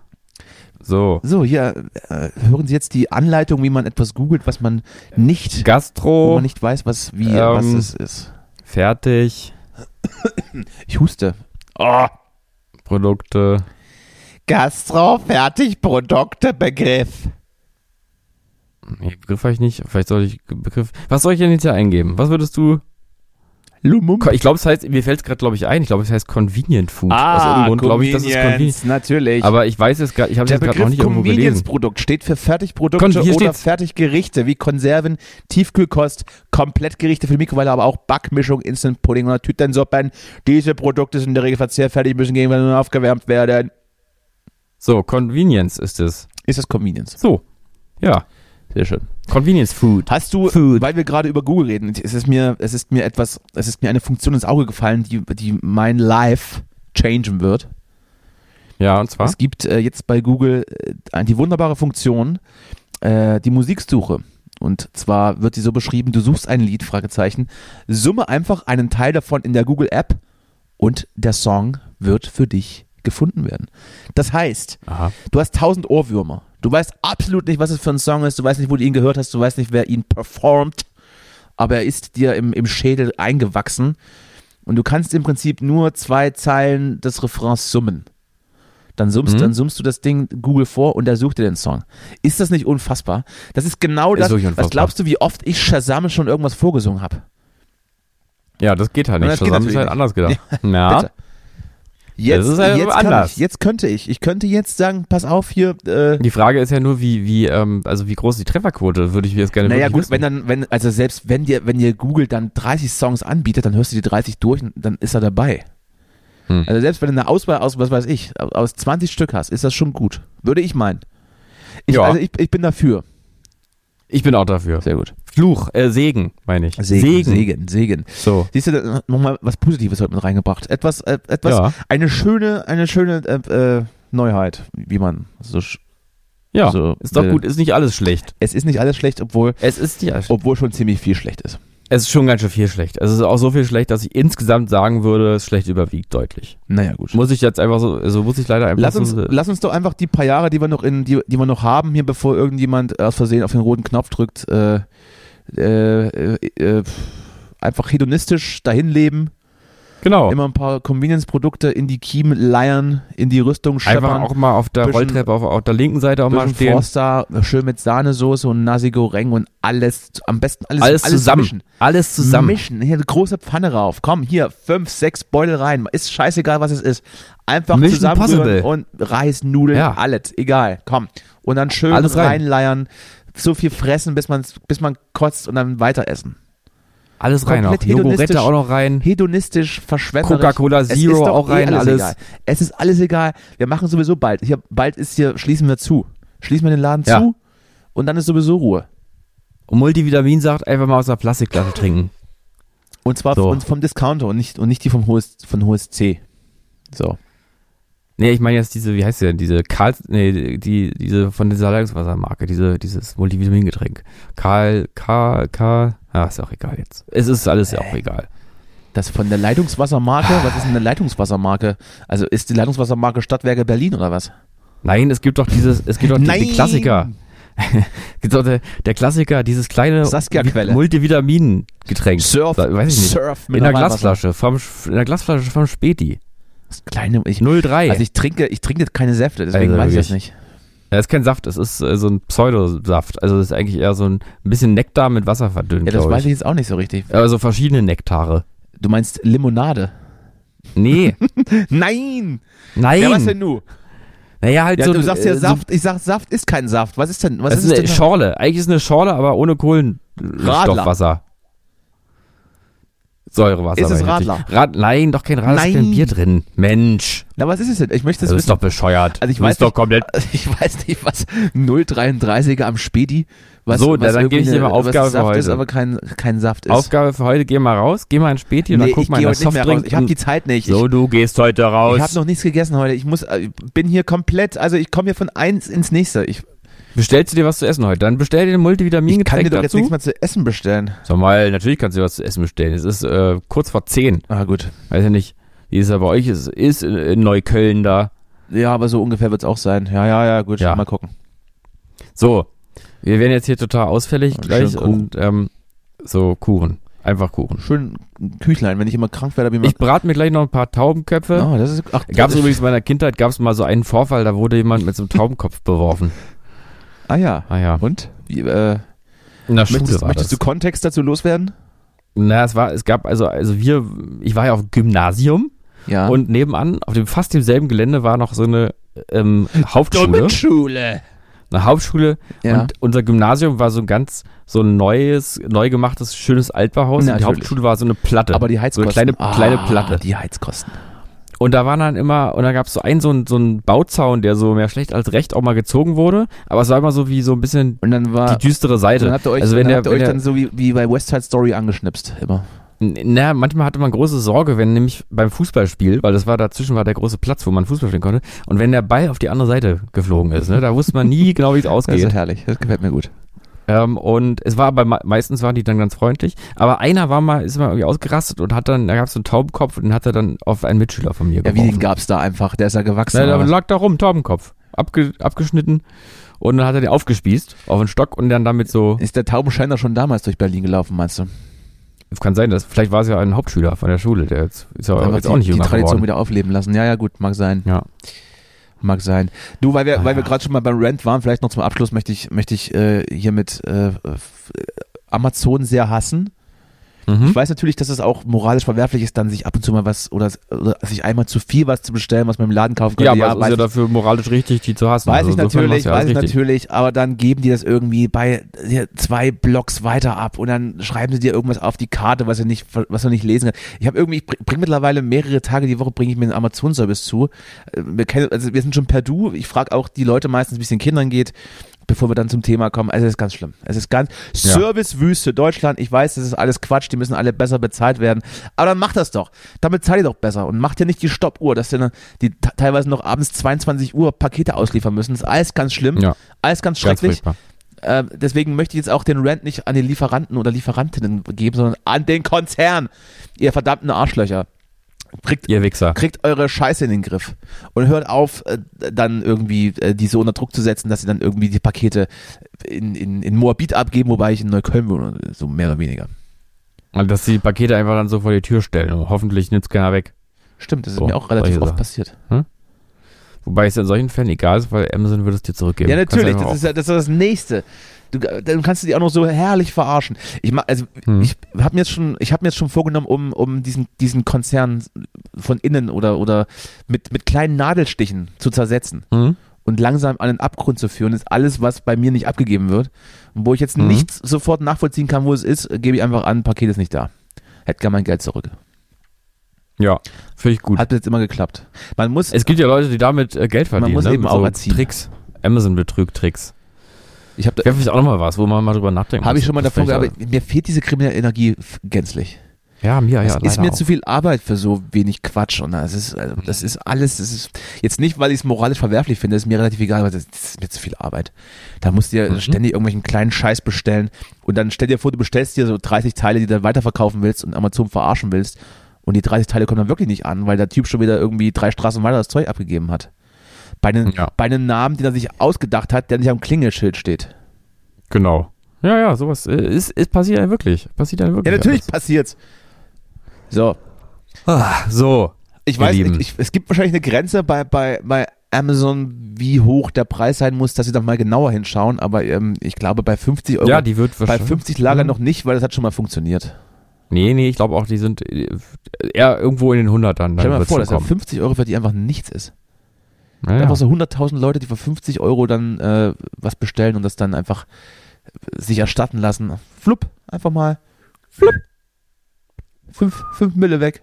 So. So, hier äh, hören Sie jetzt die Anleitung, wie man etwas googelt, was man nicht Gastro, wo man nicht weiß, was wie Ähm, was es ist. fertig, Ich huste. Produkte. Gastro-Fertigprodukte-Begriff. Nee, Begriff habe ich nicht. Vielleicht soll ich Begriff. Was soll ich denn jetzt hier eingeben? Was würdest du? Lumum. Ich glaube, es heißt, mir fällt es gerade, glaube ich, ein. Ich glaube, es heißt Convenient Food. Aus Ah, irgendeinem Grund glaube ich, das ist Convenient. Convenience, natürlich. Aber ich weiß es gar, ich habe es gerade noch nicht irgendwo gelesen. Convenience-Produkt steht für Fertigprodukte Kon- hier oder steht's. Fertiggerichte wie Konserven, Tiefkühlkost, Komplettgerichte für die Mikrowelle, aber auch Backmischung, Instant Pudding oder Tütensuppen. Diese Produkte sind in der Regel verzehrfertig, müssen gegenüber nur aufgewärmt werden. So, Convenience ist es. Ist das Convenience? So. Ja. Sehr schön. Convenience Food. Hast du, Food. weil wir gerade über Google reden, es ist mir, es ist mir etwas, es ist mir eine Funktion ins Auge gefallen, die, die mein Life changen wird. Ja, und zwar? Es gibt äh, jetzt bei Google äh, die wunderbare Funktion, äh, die Musiksuche. Und zwar wird die so beschrieben, du suchst ein Lied, Fragezeichen, summe einfach einen Teil davon in der Google App und der Song wird für dich gefunden werden. Das heißt, Aha. du hast tausend Ohrwürmer. Du weißt absolut nicht, was es für ein Song ist, du weißt nicht, wo du ihn gehört hast, du weißt nicht, wer ihn performt, aber er ist dir im, im Schädel eingewachsen und du kannst im Prinzip nur zwei Zeilen des Refrains summen. Dann summst, Mhm. dann summst du das Ding Google vor und er sucht dir den Song. Ist das nicht unfassbar? Das ist genau Ist das. wirklich Was glaubst du, wie oft ich Shazam schon irgendwas vorgesungen habe? Ja, das geht halt nicht. haben sie halt anders gedacht. Ja. Bitte. Jetzt, ist halt jetzt, kann anders. ich, jetzt könnte ich. Ich könnte jetzt sagen, pass auf hier. Äh, Die Frage ist ja nur, wie, wie, ähm, also wie groß ist die Trefferquote, würde ich jetzt gerne naja gut, wissen. wenn dann, wenn, also selbst wenn dir, wenn dir Google dann 30 Songs anbietet, dann hörst du die 30 durch und dann ist er dabei. Hm. Also selbst wenn du eine Auswahl aus, was weiß ich, aus 20 Stück hast, ist das schon gut. Würde ich meinen. Ich, Ja. Also ich, ich bin dafür. Ich bin auch dafür. Sehr gut. Fluch, äh, Segen, meine ich. Segen, Segen, Segen. So. Siehst du, nochmal was Positives heute mit reingebracht. Etwas, äh, etwas, Ja. eine schöne, eine schöne äh, äh, Neuheit, wie man so. sch- Ja, So, ist doch gut, ist nicht alles schlecht. Es ist nicht alles schlecht, obwohl, Es ist nicht alles schlecht. obwohl schon ziemlich viel schlecht ist. Es ist schon ganz schön viel schlecht. Es ist auch so viel schlecht, dass ich insgesamt sagen würde, es schlecht überwiegt deutlich. Naja, gut. Muss ich jetzt einfach so, so muss ich leider einfach Lass uns, so, lass uns doch einfach die paar Jahre, die wir noch in, die, die wir noch haben, hier, bevor irgendjemand aus Versehen auf den roten Knopf drückt, äh, äh, äh, äh, einfach hedonistisch dahin leben, genau. immer ein paar Convenience-Produkte in die Kiemen leiern, in die Rüstung scheppern. Einfach auch mal auf der bisschen- Rolltreppe auf, auf der linken Seite auch mal stehen. Forster, schön mit Sahnesoße und Nasi Goreng und alles, am besten alles, Alles, zusammen. mischen. Alles zusammen. Mischen, hier eine große Pfanne rauf. Komm, hier, fünf, sechs Beutel rein. Ist scheißegal, was es ist. Einfach Mission possible. und Reis, Nudeln, Ja. alles. Egal, komm. Und dann schön Alles rein. reinleiern. So viel fressen, bis man, bis man kotzt und dann weiter essen. Alles rein auch. Jogurette auch noch rein. Hedonistisch, verschwenderisch. Coca-Cola Zero auch eh rein, alles. Egal. Es ist alles egal. Wir machen sowieso bald. Hier, bald ist hier, schließen wir zu. Schließen wir den Laden Ja. zu und dann ist sowieso Ruhe. Und Multivitamin sagt, einfach mal aus der Plastikflasche trinken. Und zwar So. vom Discounter und nicht, und nicht die vom HS, von HSC. So. Nee, ich meine jetzt diese, wie heißt die denn, diese Karl, nee, die, diese von dieser Leitungswassermarke, diese, dieses Multivitamingetränk. Karl, Karl, Karl, ah, ist auch egal jetzt. Es ist alles ja auch egal. Das von der Leitungswassermarke, was ist denn eine Leitungswassermarke? Also ist die Leitungswassermarke Stadtwerke Berlin oder was? Nein, es gibt doch dieses, es gibt doch die, die Klassiker. Es gibt doch der, der Klassiker, dieses kleine. Multivitamin-Getränk. Surf, weiß ich nicht. Surf In der. Glasflasche, vom, in der Glasflasche vom Späti. Das kleine, ich, 03. also ich trinke, ich trinke keine Säfte, deswegen Also weiß ich das nicht. Ja, ist kein Saft, es ist äh, so ein Pseudosaft. Also es ist eigentlich eher so ein, ein bisschen Nektar mit Wasser verdünnt, Ja, das glaube weiß ich. ich jetzt auch nicht so richtig. Also verschiedene Nektare. Du meinst Limonade? Nee, Nein! nein. Ja, was denn nu? Naja, halt Ja, so du sagst ja äh, Saft, ich sag Saft ist kein Saft. Was ist denn, was das ist ist eine denn? Schorle. Eigentlich ist es eine Schorle, aber ohne Kohlenstoffwasser. Säurewasser. Ist es Radler? Rad, nein, doch kein Radler, ist kein. Bier drin. Mensch, Na, was ist es denn? Ich möchte das ist wissen. doch bescheuert. Also ich du weiß bist doch nicht- komplett... Ich weiß nicht, was 0,33er am Späti, was, So, was dann gebe ich dir mal eine- Aufgabe für Saft ist, heute. aber kein, kein Saft ist. Aufgabe für heute, geh mal raus, geh mal ins Späti und nee, dann guck ich mal in das heute nicht. Softdrink. Ich habe die Zeit nicht. so, du gehst heute raus. ich ich habe noch nichts gegessen heute. Ich muss, äh, bin hier komplett, also ich komme hier von eins ins nächste. Ich, Bestellst du dir was zu essen heute? Dann bestell dir ein ich kann dir doch jetzt dazu. nichts mehr zu essen bestellen. Sag mal, natürlich kannst du dir was zu essen bestellen. Es ist äh, kurz vor 10. Ah, gut. Weiß ja nicht, wie ist es ja bei euch ist. Ist in, in Neukölln da. Ja, aber so ungefähr wird es auch sein. Ja, ja, ja, gut, ja. mal gucken. So, wir werden jetzt hier total ausfällig ja, gleich und ähm, so Kuchen. Einfach Kuchen. Schön Küchlein, wenn ich immer krank werde. Ich, ich brate mir gleich noch ein paar Taubenköpfe. Oh, das ist, ach, gab es übrigens in meiner Kindheit, gab es mal so einen Vorfall, da wurde jemand mit so einem Taubenkopf beworfen. Ah ja. Ah ja. Und? Wie, äh, in der Schule möchtest, war möchtest das. du Kontext dazu loswerden? Na, es war, es gab, also, also wir, ich war ja auf Gymnasium. Ja. Und nebenan, auf dem fast demselben Gelände, war noch so eine ähm, Hauptschule. Schule. Eine Hauptschule. Ja. Und unser Gymnasium war so ein ganz, so ein neues, neu gemachtes, schönes Altbauhaus. und die Hauptschule war so eine Platte. Aber die Heizkosten. So eine kleine, kleine ah, Platte. Die Heizkosten. Und da waren dann immer, und da gab es so einen, so einen, so einen Bauzaun, der so mehr schlecht als recht auch mal gezogen wurde. Aber es war immer so wie so ein bisschen und dann war, die düstere Seite. Dann habt ihr euch, also wenn dann, der, habt ihr euch dann so wie, wie bei West Side Story angeschnipst, immer. Na, manchmal hatte man große Sorge, wenn nämlich beim Fußballspiel, weil das war dazwischen war der große Platz, wo man Fußball spielen konnte, und wenn der Ball auf die andere Seite geflogen ist, ne, da wusste man nie genau, wie es ausgeht. Das ist herrlich, das gefällt mir gut. Ähm, und es war aber meistens waren die dann ganz freundlich. Aber einer war mal, ist mal irgendwie ausgerastet und hat dann, da gab es so einen Taubenkopf und den hat er dann auf einen Mitschüler von mir geworfen. Ja, wie den gab es da einfach? Der ist ja gewachsen. Na, der lag da rum, Taubenkopf. Abge, abgeschnitten. Und dann hat er den aufgespießt auf einen Stock und dann damit so. Ist der Taubenscheiner schon damals durch Berlin gelaufen, meinst du? Kann sein, dass vielleicht war es ja ein Hauptschüler von der Schule, der jetzt ist ja jetzt die, auch nicht jünger Die Tradition geworden. wieder aufleben lassen. Ja, ja, gut, mag sein. Ja. Mag sein. Du, weil wir, ah, weil wir gerade schon mal beim Rent waren, vielleicht noch zum Abschluss möchte ich, möchte ich äh, hier mit äh, Amazon sehr hassen. Mhm. Ich weiß natürlich, dass es auch moralisch verwerflich ist, dann sich ab und zu mal was oder, oder sich einmal zu viel was zu bestellen, was man im Laden kaufen kann. Ja, aber ja, ist ja dafür moralisch richtig, die zu hassen. Weiß also ich natürlich, ja weiß ich natürlich, aber dann geben die das irgendwie bei zwei Blocks weiter ab und dann schreiben sie dir irgendwas auf die Karte, was er nicht, was er nicht lesen kann. Ich habe irgendwie, ich bringe mittlerweile mehrere Tage die Woche bringe ich mir einen Amazon-Service zu. Äh, wir, kennen, also wir sind schon per Du. Ich frage auch die Leute meistens, wie es den Kindern geht bevor wir dann zum Thema kommen. Also es ist ganz schlimm. Es ist ganz ja. Servicewüste Deutschland. Ich weiß, das ist alles Quatsch. Die müssen alle besser bezahlt werden. Aber dann macht das doch. Damit zahlt ihr doch besser und macht ja nicht die Stoppuhr, dass dann die teilweise noch abends 22 Uhr Pakete ausliefern müssen. Das ist alles ganz schlimm. Ja. Alles ganz schrecklich. Ganz äh, deswegen möchte ich jetzt auch den Rant nicht an die Lieferanten oder Lieferantinnen geben, sondern an den Konzern. Ihr verdammten Arschlöcher. Kriegt, Ihr Wichser. Kriegt eure Scheiße in den Griff. Und hört auf, äh, dann irgendwie äh, die so unter Druck zu setzen, dass sie dann irgendwie die Pakete in, in, in Moabit abgeben, wobei ich in Neukölln wohne, so mehr oder weniger. Also, dass sie die Pakete einfach dann so vor die Tür stellen und hoffentlich nimmt es keiner weg. Stimmt, das ist so, mir auch relativ oft passiert. Hm? Wobei es in solchen Fällen egal ist, weil Amazon würde es dir zurückgeben. Ja, natürlich, das ist, das ist das Nächste. Du, dann kannst du die auch noch so herrlich verarschen. Ich also hm. ich habe mir jetzt schon, ich habe mir jetzt schon vorgenommen, um, um diesen, diesen Konzern von innen oder, oder mit, mit kleinen Nadelstichen zu zersetzen. Hm. Und langsam an den Abgrund zu führen, ist alles, was bei mir nicht abgegeben wird. Und wo ich jetzt mhm. nicht sofort nachvollziehen kann, wo es ist, gebe ich einfach an, Paket ist nicht da. Hätte gern mein Geld zurück. Ja, finde ich gut. Hat jetzt immer geklappt. Man muss. Es gibt ja Leute, die damit äh, Geld verdienen. Man muss ne? eben auch so erziehen. Tricks. Amazon-Betrüg-Tricks. Ich habe da, auch noch mal was, wo man mal drüber nachdenkt. Habe ich schon mal davon gehabt, aber mir fehlt diese kriminelle Energie gänzlich. Ja, mir das ja. Es ist mir auch. zu viel Arbeit für so wenig Quatsch und das ist, also das ist alles, das ist jetzt nicht, weil ich es moralisch verwerflich finde, das ist mir relativ egal, aber das, ist mir zu viel Arbeit. Da musst du dir mhm. ständig irgendwelchen kleinen Scheiß bestellen und dann stell dir vor, du bestellst dir so 30 Teile, die du dann weiterverkaufen willst und Amazon verarschen willst und die 30 Teile kommen dann wirklich nicht an, weil der Typ schon wieder irgendwie drei Straßen weiter das Zeug abgegeben hat. Bei einem, ja. bei einem Namen, den er sich ausgedacht hat, der nicht am Klingelschild steht. Genau. Ja, ja, sowas äh, ist, ist passiert ja wirklich. Passiert ja wirklich. Ja, natürlich alles. passiert's. So. Ah, so. Ich weiß, ich, ich, es gibt wahrscheinlich eine Grenze bei, bei, bei Amazon, wie hoch der Preis sein muss, dass sie da mal genauer hinschauen, aber ähm, ich glaube bei 50 Euro. Ja, die wird Bei 50 Lager hm. noch nicht, weil das hat schon mal funktioniert. Nee, nee, ich glaube auch, die sind äh, eher irgendwo in den 100ern. Dann Stell dir mal vor, dass ja 50 Euro für die einfach nichts ist. Naja. Einfach so 100.000 Leute, die für 50 Euro dann äh, was bestellen und das dann einfach sich erstatten lassen. Flupp, einfach mal. Flupp. Fünf, fünf Mille weg.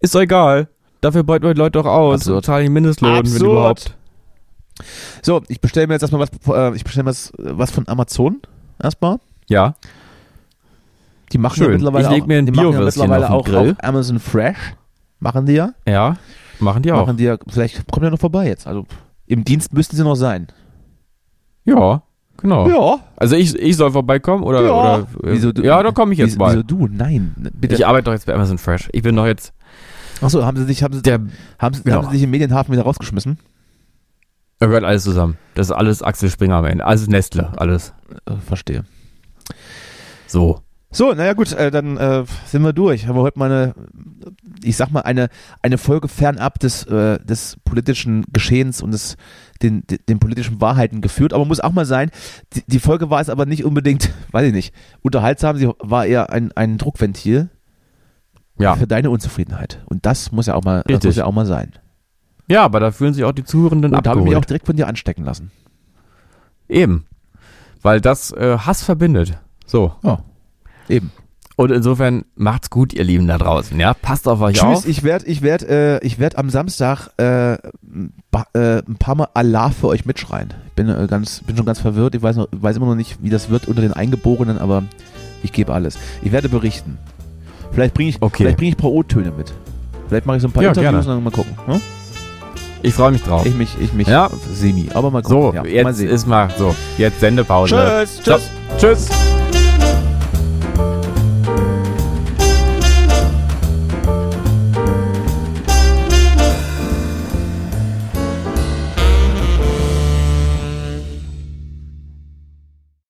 Ist doch egal. Dafür beuten wir die Leute doch aus. Absurd. Und zahlen die Mindestlohn, Absurd. wenn überhaupt. So, ich bestelle mir jetzt erstmal was, äh, ich bestelle was, was von Amazon. Erstmal. Ja. Die machen Schön. ja mittlerweile ich leg mir ein Bio ja mittlerweile auch, auch Amazon Fresh. Machen die ja. Ja. Machen die auch. Machen die ja, vielleicht kommen ja noch vorbei jetzt. Also im Dienst müssten sie noch sein. Ja, genau. Ja. Also ich, ich soll vorbeikommen oder, ja. oder wieso du, ja, da komme ich jetzt wieso, mal. Wieso du? Nein, bitte. Ich arbeite doch jetzt bei Amazon Fresh. Ich bin doch jetzt Achso, haben sie sich, haben sie, der, haben, ja. haben sie sich im Medienhafen wieder rausgeschmissen? Da gehört alles zusammen. Das ist alles Axel Springer am Ende. Alles Nestle, alles. Äh, verstehe. So. So, naja gut, äh, dann äh, sind wir durch. Haben wir heute mal eine, ich sag mal, eine, eine Folge fernab des, äh, des politischen Geschehens und des, den, den politischen Wahrheiten geführt. Aber muss auch mal sein, die, die Folge war es aber nicht unbedingt, weiß ich nicht, unterhaltsam, sie war eher ein, ein Druckventil ja. für deine Unzufriedenheit. Und das muss ja auch mal, das muss ja auch mal sein. Ja, aber da fühlen sich auch die Zuhörenden Und da habe ich mich auch direkt von dir anstecken lassen. Eben. Weil das äh, Hass verbindet. So. Ja. Eben. Und insofern macht's gut, ihr Lieben da draußen. Ja, passt auf euch Tschüss, auf. Ich werde, ich werde, äh, ich werde am Samstag äh, ba, äh, ein paar Mal Allah für euch mitschreien. Ich bin äh, ganz, bin schon ganz verwirrt. Ich weiß noch, weiß immer noch nicht, wie das wird unter den Eingeborenen, aber ich gebe alles. Ich werde berichten. Vielleicht bringe ich, okay. vielleicht bringe ich ein paar O-Töne mit. Vielleicht mache ich so ein paar ja, Interviews gerne. und dann mal gucken. Hm? Ich freue mich drauf. Ich mich, ich mich. Ja. Semi. Aber mal gucken. So, ja, jetzt mal ist mal so. Jetzt Sendepause. Tschüss. Tschüss. Tschüss.